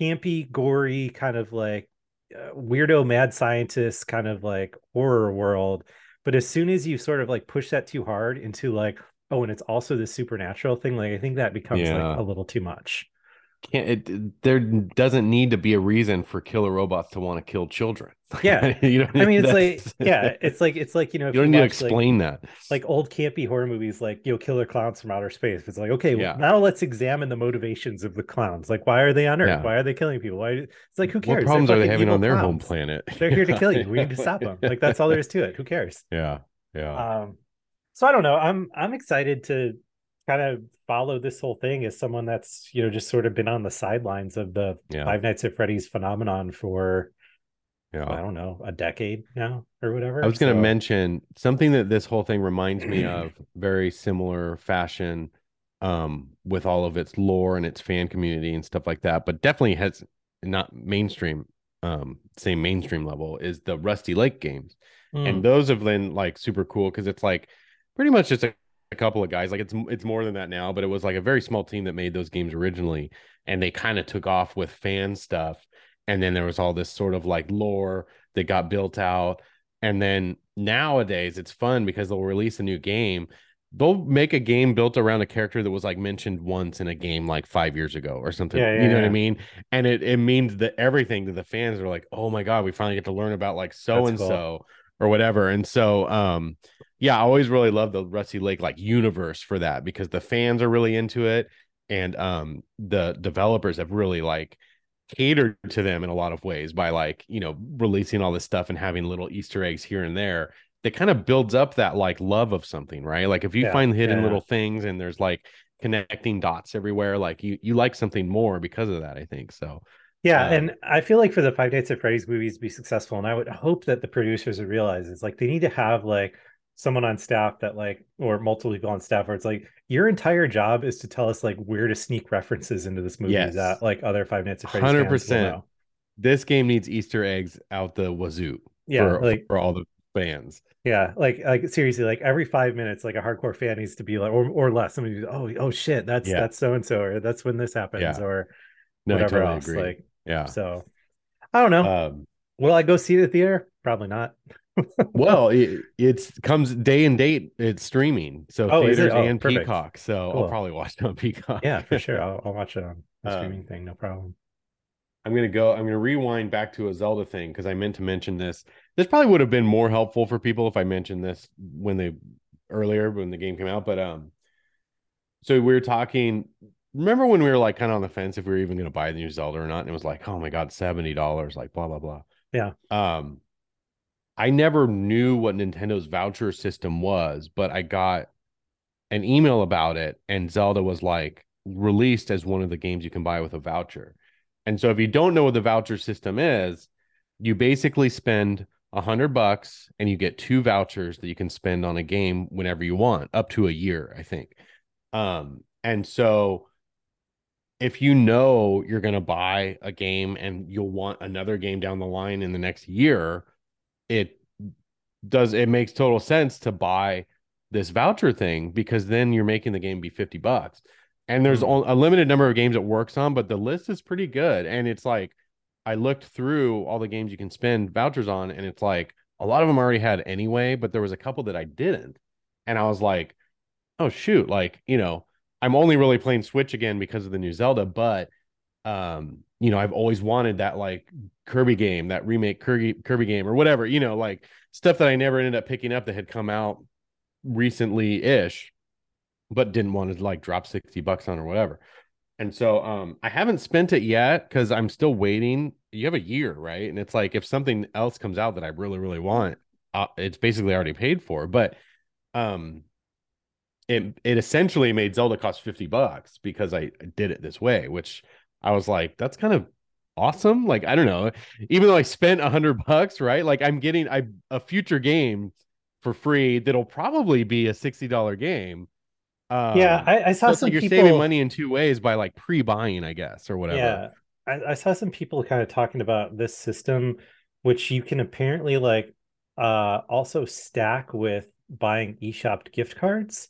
campy, gory, kind of like uh, weirdo mad scientist kind of like horror world. But as soon as you sort of like push that too hard into like, oh, and it's also the supernatural thing, like I think that becomes Yeah. like a little too much. Can't it there doesn't need to be a reason for killer robots to want to kill children. Yeah. you know I mean, it's like, yeah, it's like it's like you know, if you don't need to watch, like- explain that. like old campy horror movies like you know killer clowns from outer space it's like okay Yeah. well, now let's examine the motivations of the clowns. Like why are they on earth? Yeah. why are they killing people? Why it's like who cares? What problems are they having on their home planet? They're here to kill you. We need to stop them like that's all there is to it. Who cares? Yeah. Yeah. Um so i don't know. I'm i'm excited to kind of follow this whole thing as someone that's you know just sort of been on the sidelines of the yeah five nights at freddy's phenomenon for yeah. i don't know a decade now or whatever I was going to mention something that this whole thing reminds me of very similar fashion um with all of its lore and its fan community and stuff like that but definitely has not mainstream um same mainstream level is the Rusty Lake games Mm. and those have been like super cool because it's like pretty much just a, a couple of guys like it's it's more than that now but it was like a very small team that made those games originally and they kind of took off with fan stuff and then there was all this sort of like lore that got built out and then nowadays it's fun because they'll release a new game they'll make a game built around a character that was like mentioned once in a game like five years ago or something. Yeah, yeah, you know what. I mean? And it it means that everything to the fans are like, oh my god, we finally get to learn about like so and so or whatever. And so um yeah, I always really love the Rusty Lake like universe for that because the fans are really into it and um the developers have really like catered to them in a lot of ways by like you know releasing all this stuff and having little easter eggs here and there. That kind of builds up that like love of something right? Like if you Yeah, find hidden yeah, little things and there's like connecting dots everywhere like you you like something more because of that i think so Yeah, Um, and I feel like for the Five Nights at Freddy's movies to be successful, and I would hope that the producers would realize it's like they need to have like someone on staff that like or multiple people on staff where it's like your entire job is to tell us like where to sneak references into this movie Yes. that like other Five Nights at Freddy's fans 100%. this game needs easter eggs out the wazoo Yeah, for, like for all the fans yeah, like like seriously, like every five minutes, like a hardcore fan needs to be like or or less. Somebody, oh oh shit, that's Yeah. that's so and so, or that's when this happens, Yeah. or no whatever i totally else. agree Like yeah so, I don't know. um Will I go see it at the theater? Probably not. well it it's comes day and date it's streaming so Oh, theaters Oh, and perfect. peacock so Cool. i'll probably watch it on peacock Yeah, for sure. I'll, I'll watch it on the Um, streaming thing. No problem. I'm gonna go. I'm gonna rewind back to a Zelda thing because I meant to mention this. This probably would have been more helpful for people if I mentioned this when they earlier when the game came out. But um, so we were talking. Remember when we were like kind of on the fence if we were even gonna buy the new Zelda or not? And it was like, oh my god, seventy dollars, like blah blah blah. Yeah. Um, I never knew what Nintendo's voucher system was, but I got an email about it, and Zelda was like released as one of the games you can buy with a voucher. And so if you don't know what the voucher system is, you basically spend a hundred bucks and you get two vouchers that you can spend on a game whenever you want, up to a year, I think. Um, and so if you know you're gonna buy a game and you'll want another game down the line in the next year, it does it makes total sense to buy this voucher thing because then you're making the game be 50 bucks. And there's Mhm. a limited number of games it works on, but the list is pretty good. And it's like I looked through all the games you can spend vouchers on, and it's like a lot of them I already had anyway, but there was a couple that I didn't. And I was like, oh shoot, like, you know, I'm only really playing Switch again because of the new Zelda, but um, you know, I've always wanted that like Kirby game, that remake Kirby Kirby game or whatever, you know, like stuff that I never ended up picking up that had come out recently ish, but didn't want to like drop 60 bucks on or whatever. And so um I haven't spent it yet because I'm still waiting. You have a year, right? And it's like if something else comes out that I really, really want, uh, it's basically already paid for. But um it it essentially made Zelda cost 50 bucks because I did it this way, which I was like, that's kind of awesome. Like, I don't know, even though I spent a hundred bucks, right? Like I'm getting I a future game for free that'll probably be a $60 game. Um, yeah, I, I saw so some like you're people. saving money in two ways by like pre-buying, I guess, or whatever. Yeah, I, I saw some people kind of talking about this system, which you can apparently like uh also stack with buying eShop gift cards.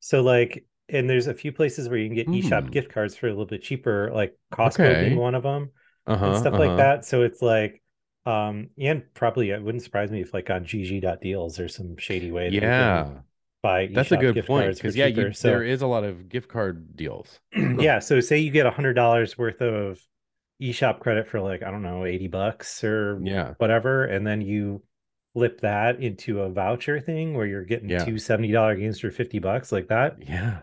So like, and there's a few places where you can get eShop Hmm. gift cards for a little bit cheaper, like Costco Okay. being one of them Uh-huh, and stuff uh-huh. like that. So it's like, um, and probably it wouldn't surprise me if like on GG.deals there's some shady way that Yeah, buy that's a eShop good gift point cards because yeah, you. So there is a lot of gift card deals. yeah so say you get a hundred dollars worth of eShop credit for like i don't know 80 bucks or Yeah, whatever and then you flip that into a voucher thing where you're getting Yeah. two $70 games for 50 bucks like that yeah,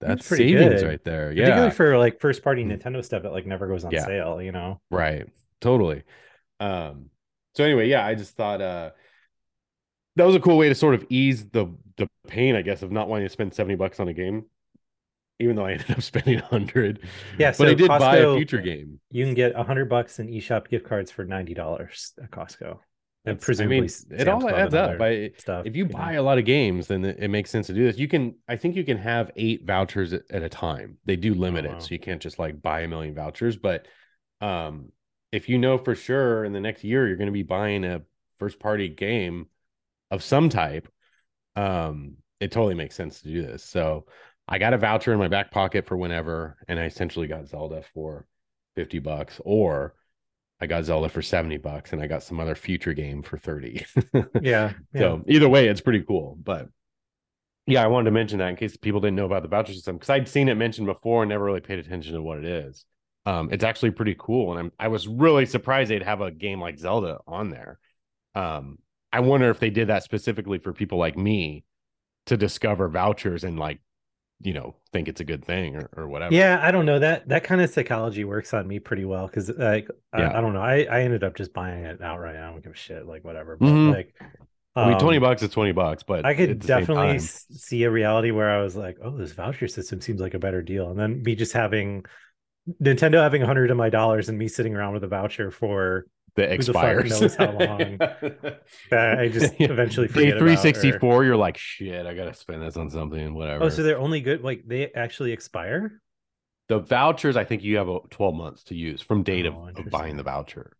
that's pretty savings good. right there. Yeah. particularly for like first party Mm. nintendo stuff that like never goes on Yeah. sale you know Right. Totally. Um, so anyway, yeah, I just thought uh that was a cool way to sort of ease the the pain, I guess, of not wanting to spend 70 bucks on a game, even though I ended up spending a hundred. Yeah, But I so did buy a future game. you can get a hundred bucks in eShop gift cards for $90 at costco That's- presumably I mean, it all adds up. I, stuff if you know? buy a lot of games, then it, it makes sense to do this. You can, I think you can have eight vouchers at, at a time. They do limit Oh, wow. it, so you can't just like buy a million vouchers. But um, if you know for sure in the next year you're going to be buying a first party game of some type, um, it totally makes sense to do this. So I got a voucher in my back pocket for whenever, and I essentially got Zelda for fifty bucks, or I got Zelda for 70 bucks and I got some other future game for 30. Yeah. yeah. So either way, it's pretty cool. But yeah, I wanted to mention that in case people didn't know about the voucher system because I'd seen it mentioned before and never really paid attention to what it is. Um, it's actually pretty cool, and I'm I was really surprised they'd have a game like Zelda on there. Um, I wonder if they did that specifically for people like me to discover vouchers and like, you know, think it's a good thing or, or whatever. Yeah, I don't know that that kind of psychology works on me pretty well because like Yeah. I, I don't know I I ended up just buying it outright. I don't give a shit like whatever. But Mhm. like, I mean, 20 um, bucks is 20 bucks, but I could at the same definitely see a reality where I was like, oh, this voucher system seems like a better deal, and then me just having Nintendo having a hundred of my dollars and me sitting around with a voucher for that Who the fuck expires. knows how long that I just eventually Day forget about, 364, you're like, shit, I gotta spend this on something, whatever. Oh, so they're only good like they actually expire? the vouchers, I think you have a 12 months to use from date of, Oh, of interesting. buying the voucher.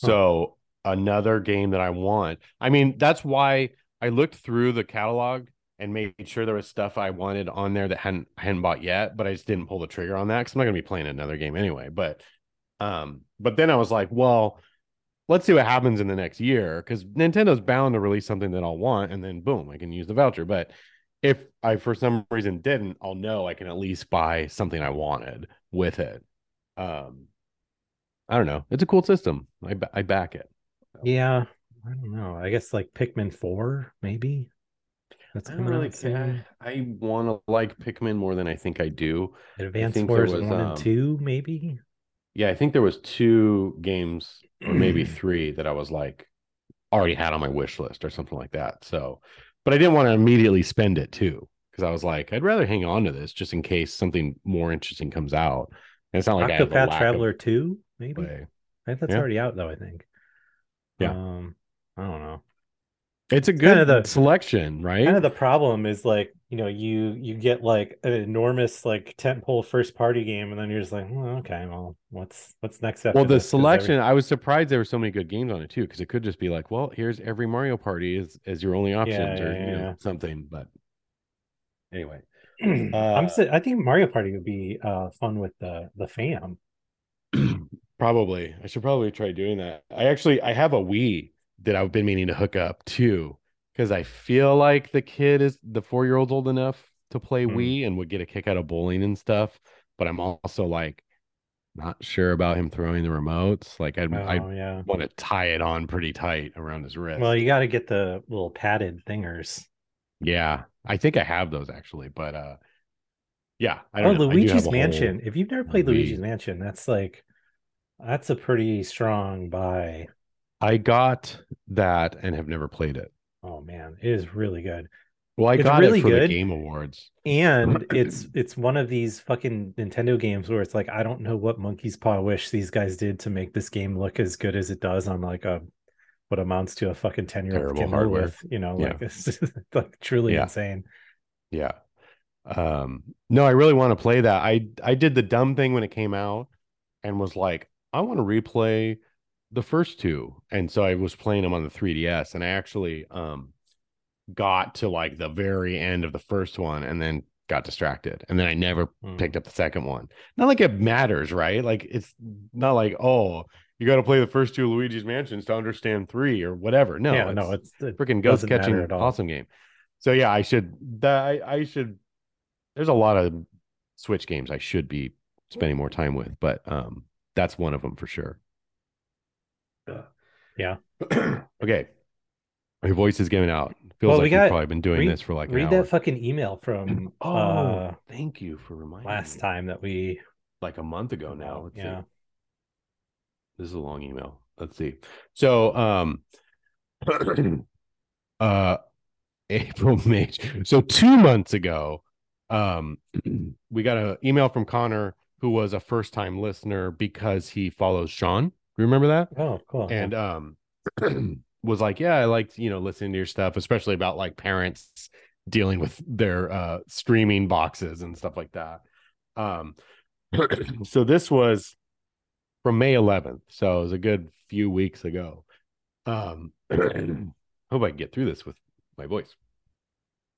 Huh. So another game that I want. I mean, that's why I looked through the catalog and made sure there was stuff I wanted on there that hadn't hadn't bought yet, but I just didn't pull the trigger on that because I'm not gonna be playing another game anyway. But um, but then I was like, well, let's see what happens in the next year because Nintendo's bound to release something that I'll want, and then boom, I can use the voucher. But if I for some reason didn't, I'll know I can at least buy something I wanted with it. Um, I don't know. It's a cool system. I I back it. Yeah, I don't know. I guess like Pikmin four, maybe. That's I don't really care. I want to like Pikmin more than I think I do. Advance think there Wars was, one um, and two, maybe. Yeah, I think there was two games or maybe three that I was like already had on my wish list or something like that. So, but I didn't want to immediately spend it too because I was like, I'd rather hang on to this just in case something more interesting comes out. And it's not like I have a Octopath Traveler two, maybe. play. I think that's Yeah. already out though. I think. Yeah. Um, I don't know. It's a good kind of the- selection, right? Kind of the problem is like you know you you get like an enormous like tentpole first party game, and then you're just like, well, okay, well, what's what's next well, the this? 'Cause every- selection, I was surprised there were so many good games on it too, because it could just be like, well, here's every Mario Party as as your only options, or yeah, you know, yeah. something. But anyway, I'm uh, I think Mario Party would be uh fun with the the fam. probably I should probably try doing that. I actually I have a Wii that I've been meaning to hook up too, because I feel like the kid is the four year old's old enough to play Hmm. Wii and would get a kick out of bowling and stuff. But I'm also like not sure about him throwing the remotes. Like I'd I Oh yeah. want to tie it on pretty tight around his wrist. Well, you got to get the little padded thingers. Yeah, I think I have those actually, but uh, yeah, I Oh, don't know. Do have Luigi's Mansion. If you've never played. Luigi's Mansion, that's like that's a pretty strong buy. I got that and have never played it. Oh man, it is really good. Well, I It's got really it for good. the Game Awards. And it's it's one of these fucking Nintendo games where it's like I don't know what monkey's paw wish these guys did to make this game look as good as it does on like a what amounts to a fucking 10 year old hardware. with, you know, Yeah. like it's just, like truly Yeah. insane. Yeah. Um, no, I really want to play that. I I did the dumb thing when it came out and was like, I want to replay the first two. And so I was playing them on the 3DS and I actually um got to like the very end of the first one and then got distracted. And then I never Hmm. picked up the second one. Not like it matters, right? Like it's not like, oh, you got to play the first two Luigi's Mansions to understand three or whatever. No, yeah, no, it's- it's it freaking ghost catching awesome game so yeah i should that I, I should there's a lot of switch games i should be spending more time with but um that's one of them for sure Yeah. okay your voice is giving out feels Well, like we we've probably been doing read- this for like an Read hour that fucking email from oh uh thank you for reminding last me. time that we like a month ago now let's yeah. see. this is a long email let's see so um uh april may so two months ago um we got an email from connor who was a first time listener because he follows sean remember that? Oh, cool. and um was like yeah i liked you know listening to your stuff especially about like parents dealing with their uh streaming boxes and stuff like that. Um so this was from may 11th so it was a good few weeks ago. Um hope i can get through this with my voice.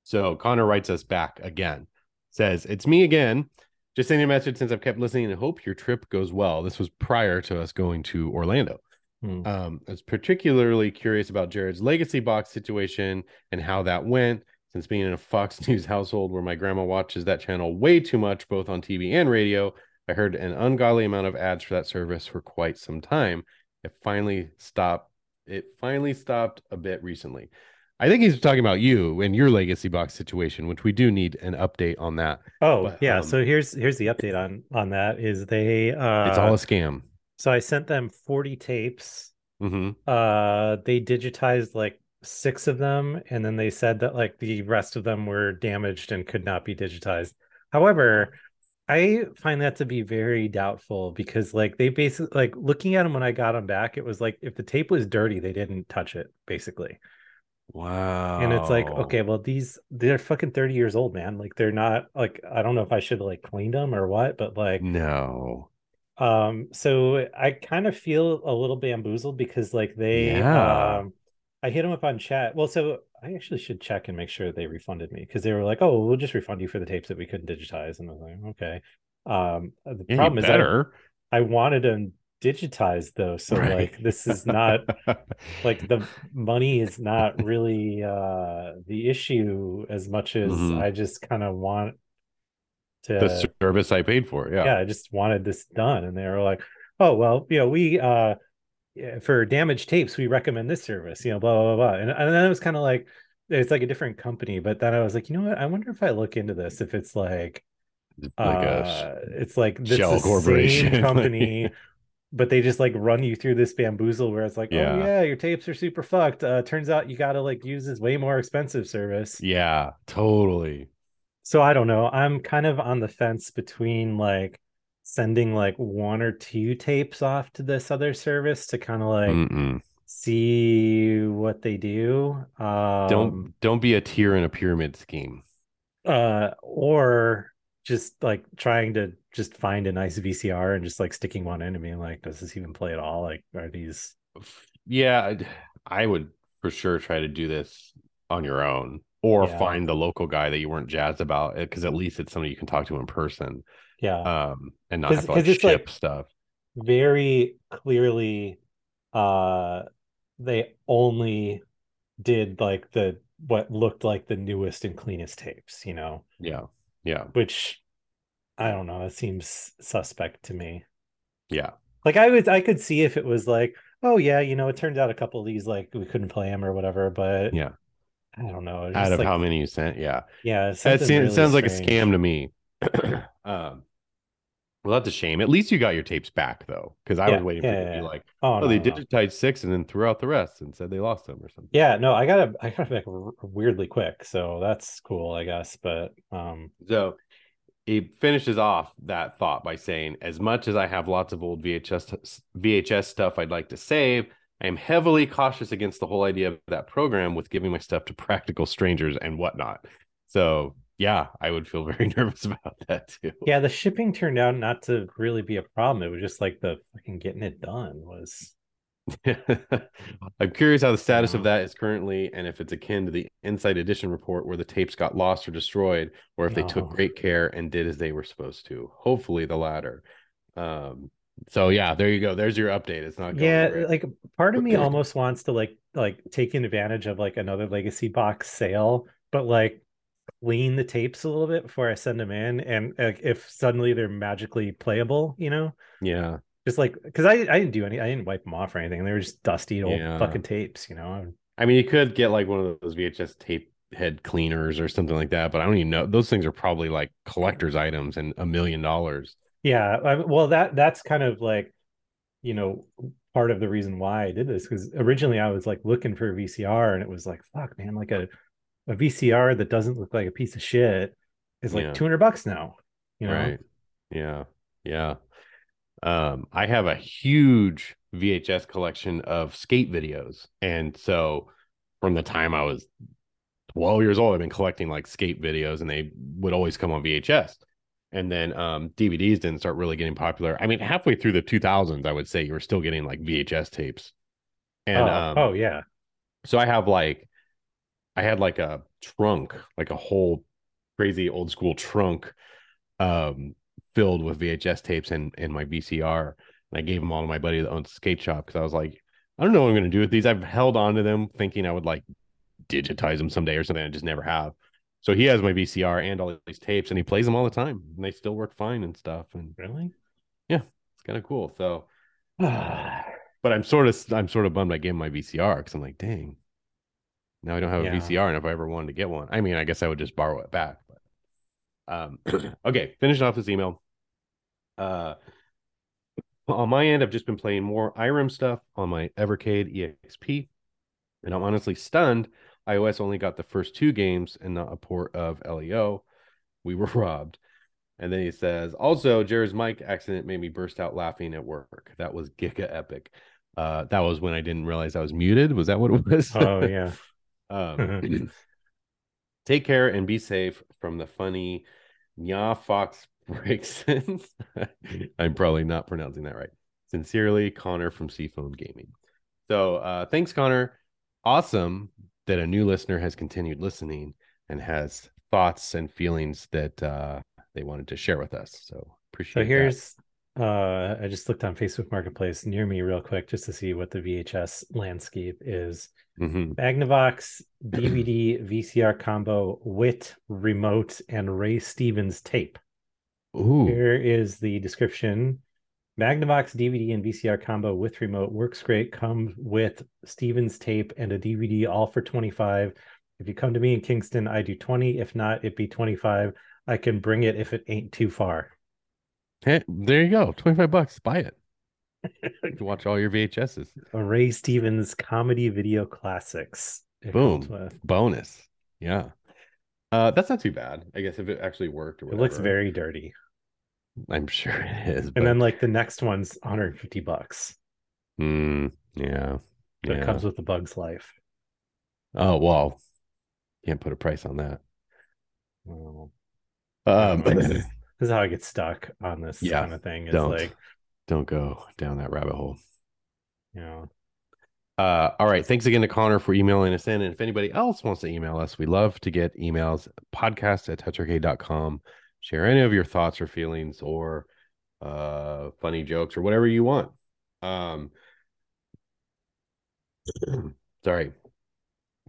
So connor writes us back again says it's me again Just sending a message since I've kept listening and hope your trip goes well. This was prior to us going to Orlando. Hmm. Um, I was particularly curious about Jared's legacy box situation and how that went. Since being in a Fox News household where my grandma watches that channel way too much, both on TV and radio, I heard an ungodly amount of ads for that service for quite some time. It finally stopped. It finally stopped a bit recently. I think he's talking about you and your legacy box situation, which we do need an update on that. Oh But, yeah, um, so here's here's the update on on that is they uh It's all a scam. so I sent them 40 tapes. hmm Uh they digitized like six of them and then they said that like the rest of them were damaged and could not be digitized. However, I find that to be very doubtful because like they basically like looking at them when I got them back, it was like if the tape was dirty, they didn't touch it basically. Wow. And it's like, okay, well, these they're fucking 30 years old, man. Like they're not like I don't know if I should like clean them or what, but like no. um so I kind of feel a little bamboozled because like they Yeah. um I hit them up on chat. Well, so I actually should check and make sure they refunded me because they were like, "Oh, we'll just refund you for the tapes that we couldn't digitize." And I was like, "Okay." Um the Yeah, problem is I, better. I wanted them digitized though, so Right. like this is not like the money is not really uh the issue as much as Mhm. I just kind of want to the service I paid for. Yeah. yeah, I just wanted this done and they were like, "Oh, well, you know, we uh for damaged tapes, we recommend this service, you know, blah blah blah." blah. And, and then it was kind of like it's like a different company, but then I was like, "You know what? I wonder if I look into this if it's like Like uh it's like this shell corporation. company but they just like run you through this bamboozle where it's like Yeah. oh yeah your tapes are super fucked uh turns out you gotta like use this way more expensive service yeah, totally. so i don't know i'm kind of on the fence between like sending like one or two tapes off to this other service to kind of like Mm-mm. see what they do um don't don't be a tier in a pyramid scheme. uh or just like trying to just find a nice VCR and just like sticking one in and being like, does this even play at all? Like, are these Yeah, I'd- for sure try to do this on your own or Yeah. find the local guy that you weren't jazzed about because at least it's somebody you can talk to in person yeah, um and not have to like ship like- stuff. very clearly uh they only did like the what looked like the newest and cleanest tapes, you know, Yeah. Yeah. which I don't know, it seems suspect to me. Yeah. Like I would I could see if it was like, oh yeah, you know, it turns out a couple of these like we couldn't play them or whatever, but Yeah. I don't know. Out of like- how many you sent. Yeah. Yeah, That seems, really sounds like a scam to me. um, well, that's a shame. At least you got your tapes back though, because I Yeah, was waiting yeah, for you yeah, to be like, Oh, oh, no, they no, no. digitized six and then threw out the rest and said they lost them or something. Yeah, no, I got it. I got it back weirdly quick, so that's cool, I guess. But um, So he finishes off that thought by saying, as much as I have lots of old VHS VHS stuff I'd like to save, I am heavily cautious against the whole idea of that program with giving my stuff to practical strangers and whatnot. So yeah, I would feel very nervous about that too. yeah, the shipping turned out not to really be a problem. It was just like the fucking getting it done was. I'm curious how the status of that is currently and if it's akin to the Inside Edition report where the tapes got lost or destroyed, or if they took great care and did as they were supposed to. Hopefully the latter. Um, so yeah, there you go. There's your update. It's not Yeah, like part of me almost wants to like like taking advantage of like another legacy box sale, but like clean the tapes a little bit before I send them in, and like if suddenly they're magically playable, you know, yeah. just like because I I didn't do any, I didn't wipe them off or anything. They were just dusty old Yeah. fucking tapes, you know. I mean, you could get like one of those VHS tape head cleaners or something like that, but I don't even know. Those things are probably like collector's items and a million dollars. Yeah, I, well, that that's kind of like, you know, part of the reason why I did this because originally I was like looking for a VCR and it was like, fuck, man, like a a VCR that doesn't look like a piece of shit is like Yeah. 200 bucks now, you know? Right. Yeah. Yeah. Um, I have a huge VHS collection of skate videos. And so from the time I was 12 years old, I've been collecting like skate videos and they would always come on VHS. And then um, DVDs didn't start really getting popular. I mean, halfway through the 2000s, I would say you were still getting like VHS tapes. And oh, um, oh yeah, so I have like, I had like a trunk, like a whole crazy old school trunk, um, filled with VHS tapes and and my VCR. And I gave them all to my buddy that owns a skate shop because I was like, I don't know what I'm gonna do with these. I've held on to them thinking I would like digitize them someday or something. I just never have. So he has my VCR and all these tapes, and he plays them all the time, and they still work fine and stuff. And Really? Yeah, it's kind of cool. So, but I'm sort of I'm sort of bummed I gave him my VCR because I'm like, dang, now I don't have Yeah. a VCR, and if I ever wanted to get one, I mean, I guess I would just borrow it back. But um, okay, finishing off this email. Uh, on my end, I've just been playing more IREM stuff on my Evercade EXP, and I'm honestly stunned. iOS only got the first two games and not a port of LEO. We were robbed. And then he says, also, Jared's mic accident made me burst out laughing at work. That was giga epic. Uh, that was when I didn't realize I was muted. Was that what it was? Oh yeah. um, take care and be safe from the funny Nya Fox Brixton. I'm probably not pronouncing that right. Sincerely, Connor from Seafoam Gaming. So uh, thanks, Connor. Awesome that a new listener has continued listening and has thoughts and feelings that uh, they wanted to share with us. So appreciate So that. Uh I just looked on Facebook Marketplace near me real quick just to see what the VHS landscape is. Mhm. Magnavox DVD VCR combo with remote and Ray Stevens tape. Ooh, Here is the description. Magnavox DVD and VCR combo with remote works great. Comes with Stevens tape and a DVD, all for 25. If you come to me in Kingston, I do 20. If not, it be 25. I can bring it if it ain't too far. Hey, there you go. 25 bucks. Buy it. You can watch all your VHSs. Ray Stevens comedy video classics. Boom. Bonus. Yeah. Uh, that's not too bad. I guess if it actually worked or It looks very dirty. I'm sure it is. But, And then like the next one's 150 bucks. Mm, yeah. That yeah. comes with the Bug's Life. Oh well. Can't put a price on that. Well, Um, this is how I get stuck on this Yeah, kind of thing. It's don't. like, don't go down that rabbit hole. you know, Uh, all right. Thanks again to Connor for emailing us in. And if anybody else wants to email us, we love to get emails podcast at toucharcade.com. Share any of your thoughts or feelings or uh, funny jokes or whatever you want. Um, sorry.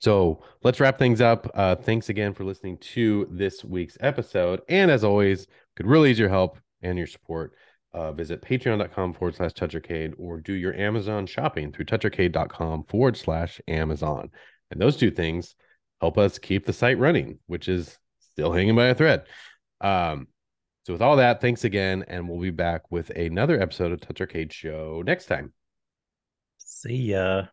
So let's wrap things up. Uh, thanks again for listening to this week's episode. And as always, could really use your help and your support. Uh, visit patreon.com forward slash toucharcade or do your Amazon shopping through toucharcade.com forward slash Amazon. And those two things help us keep the site running, which is still hanging by a thread. Um, so with all that, thanks again, and we'll be back with another episode of Touch Arcade Show next time. see ya.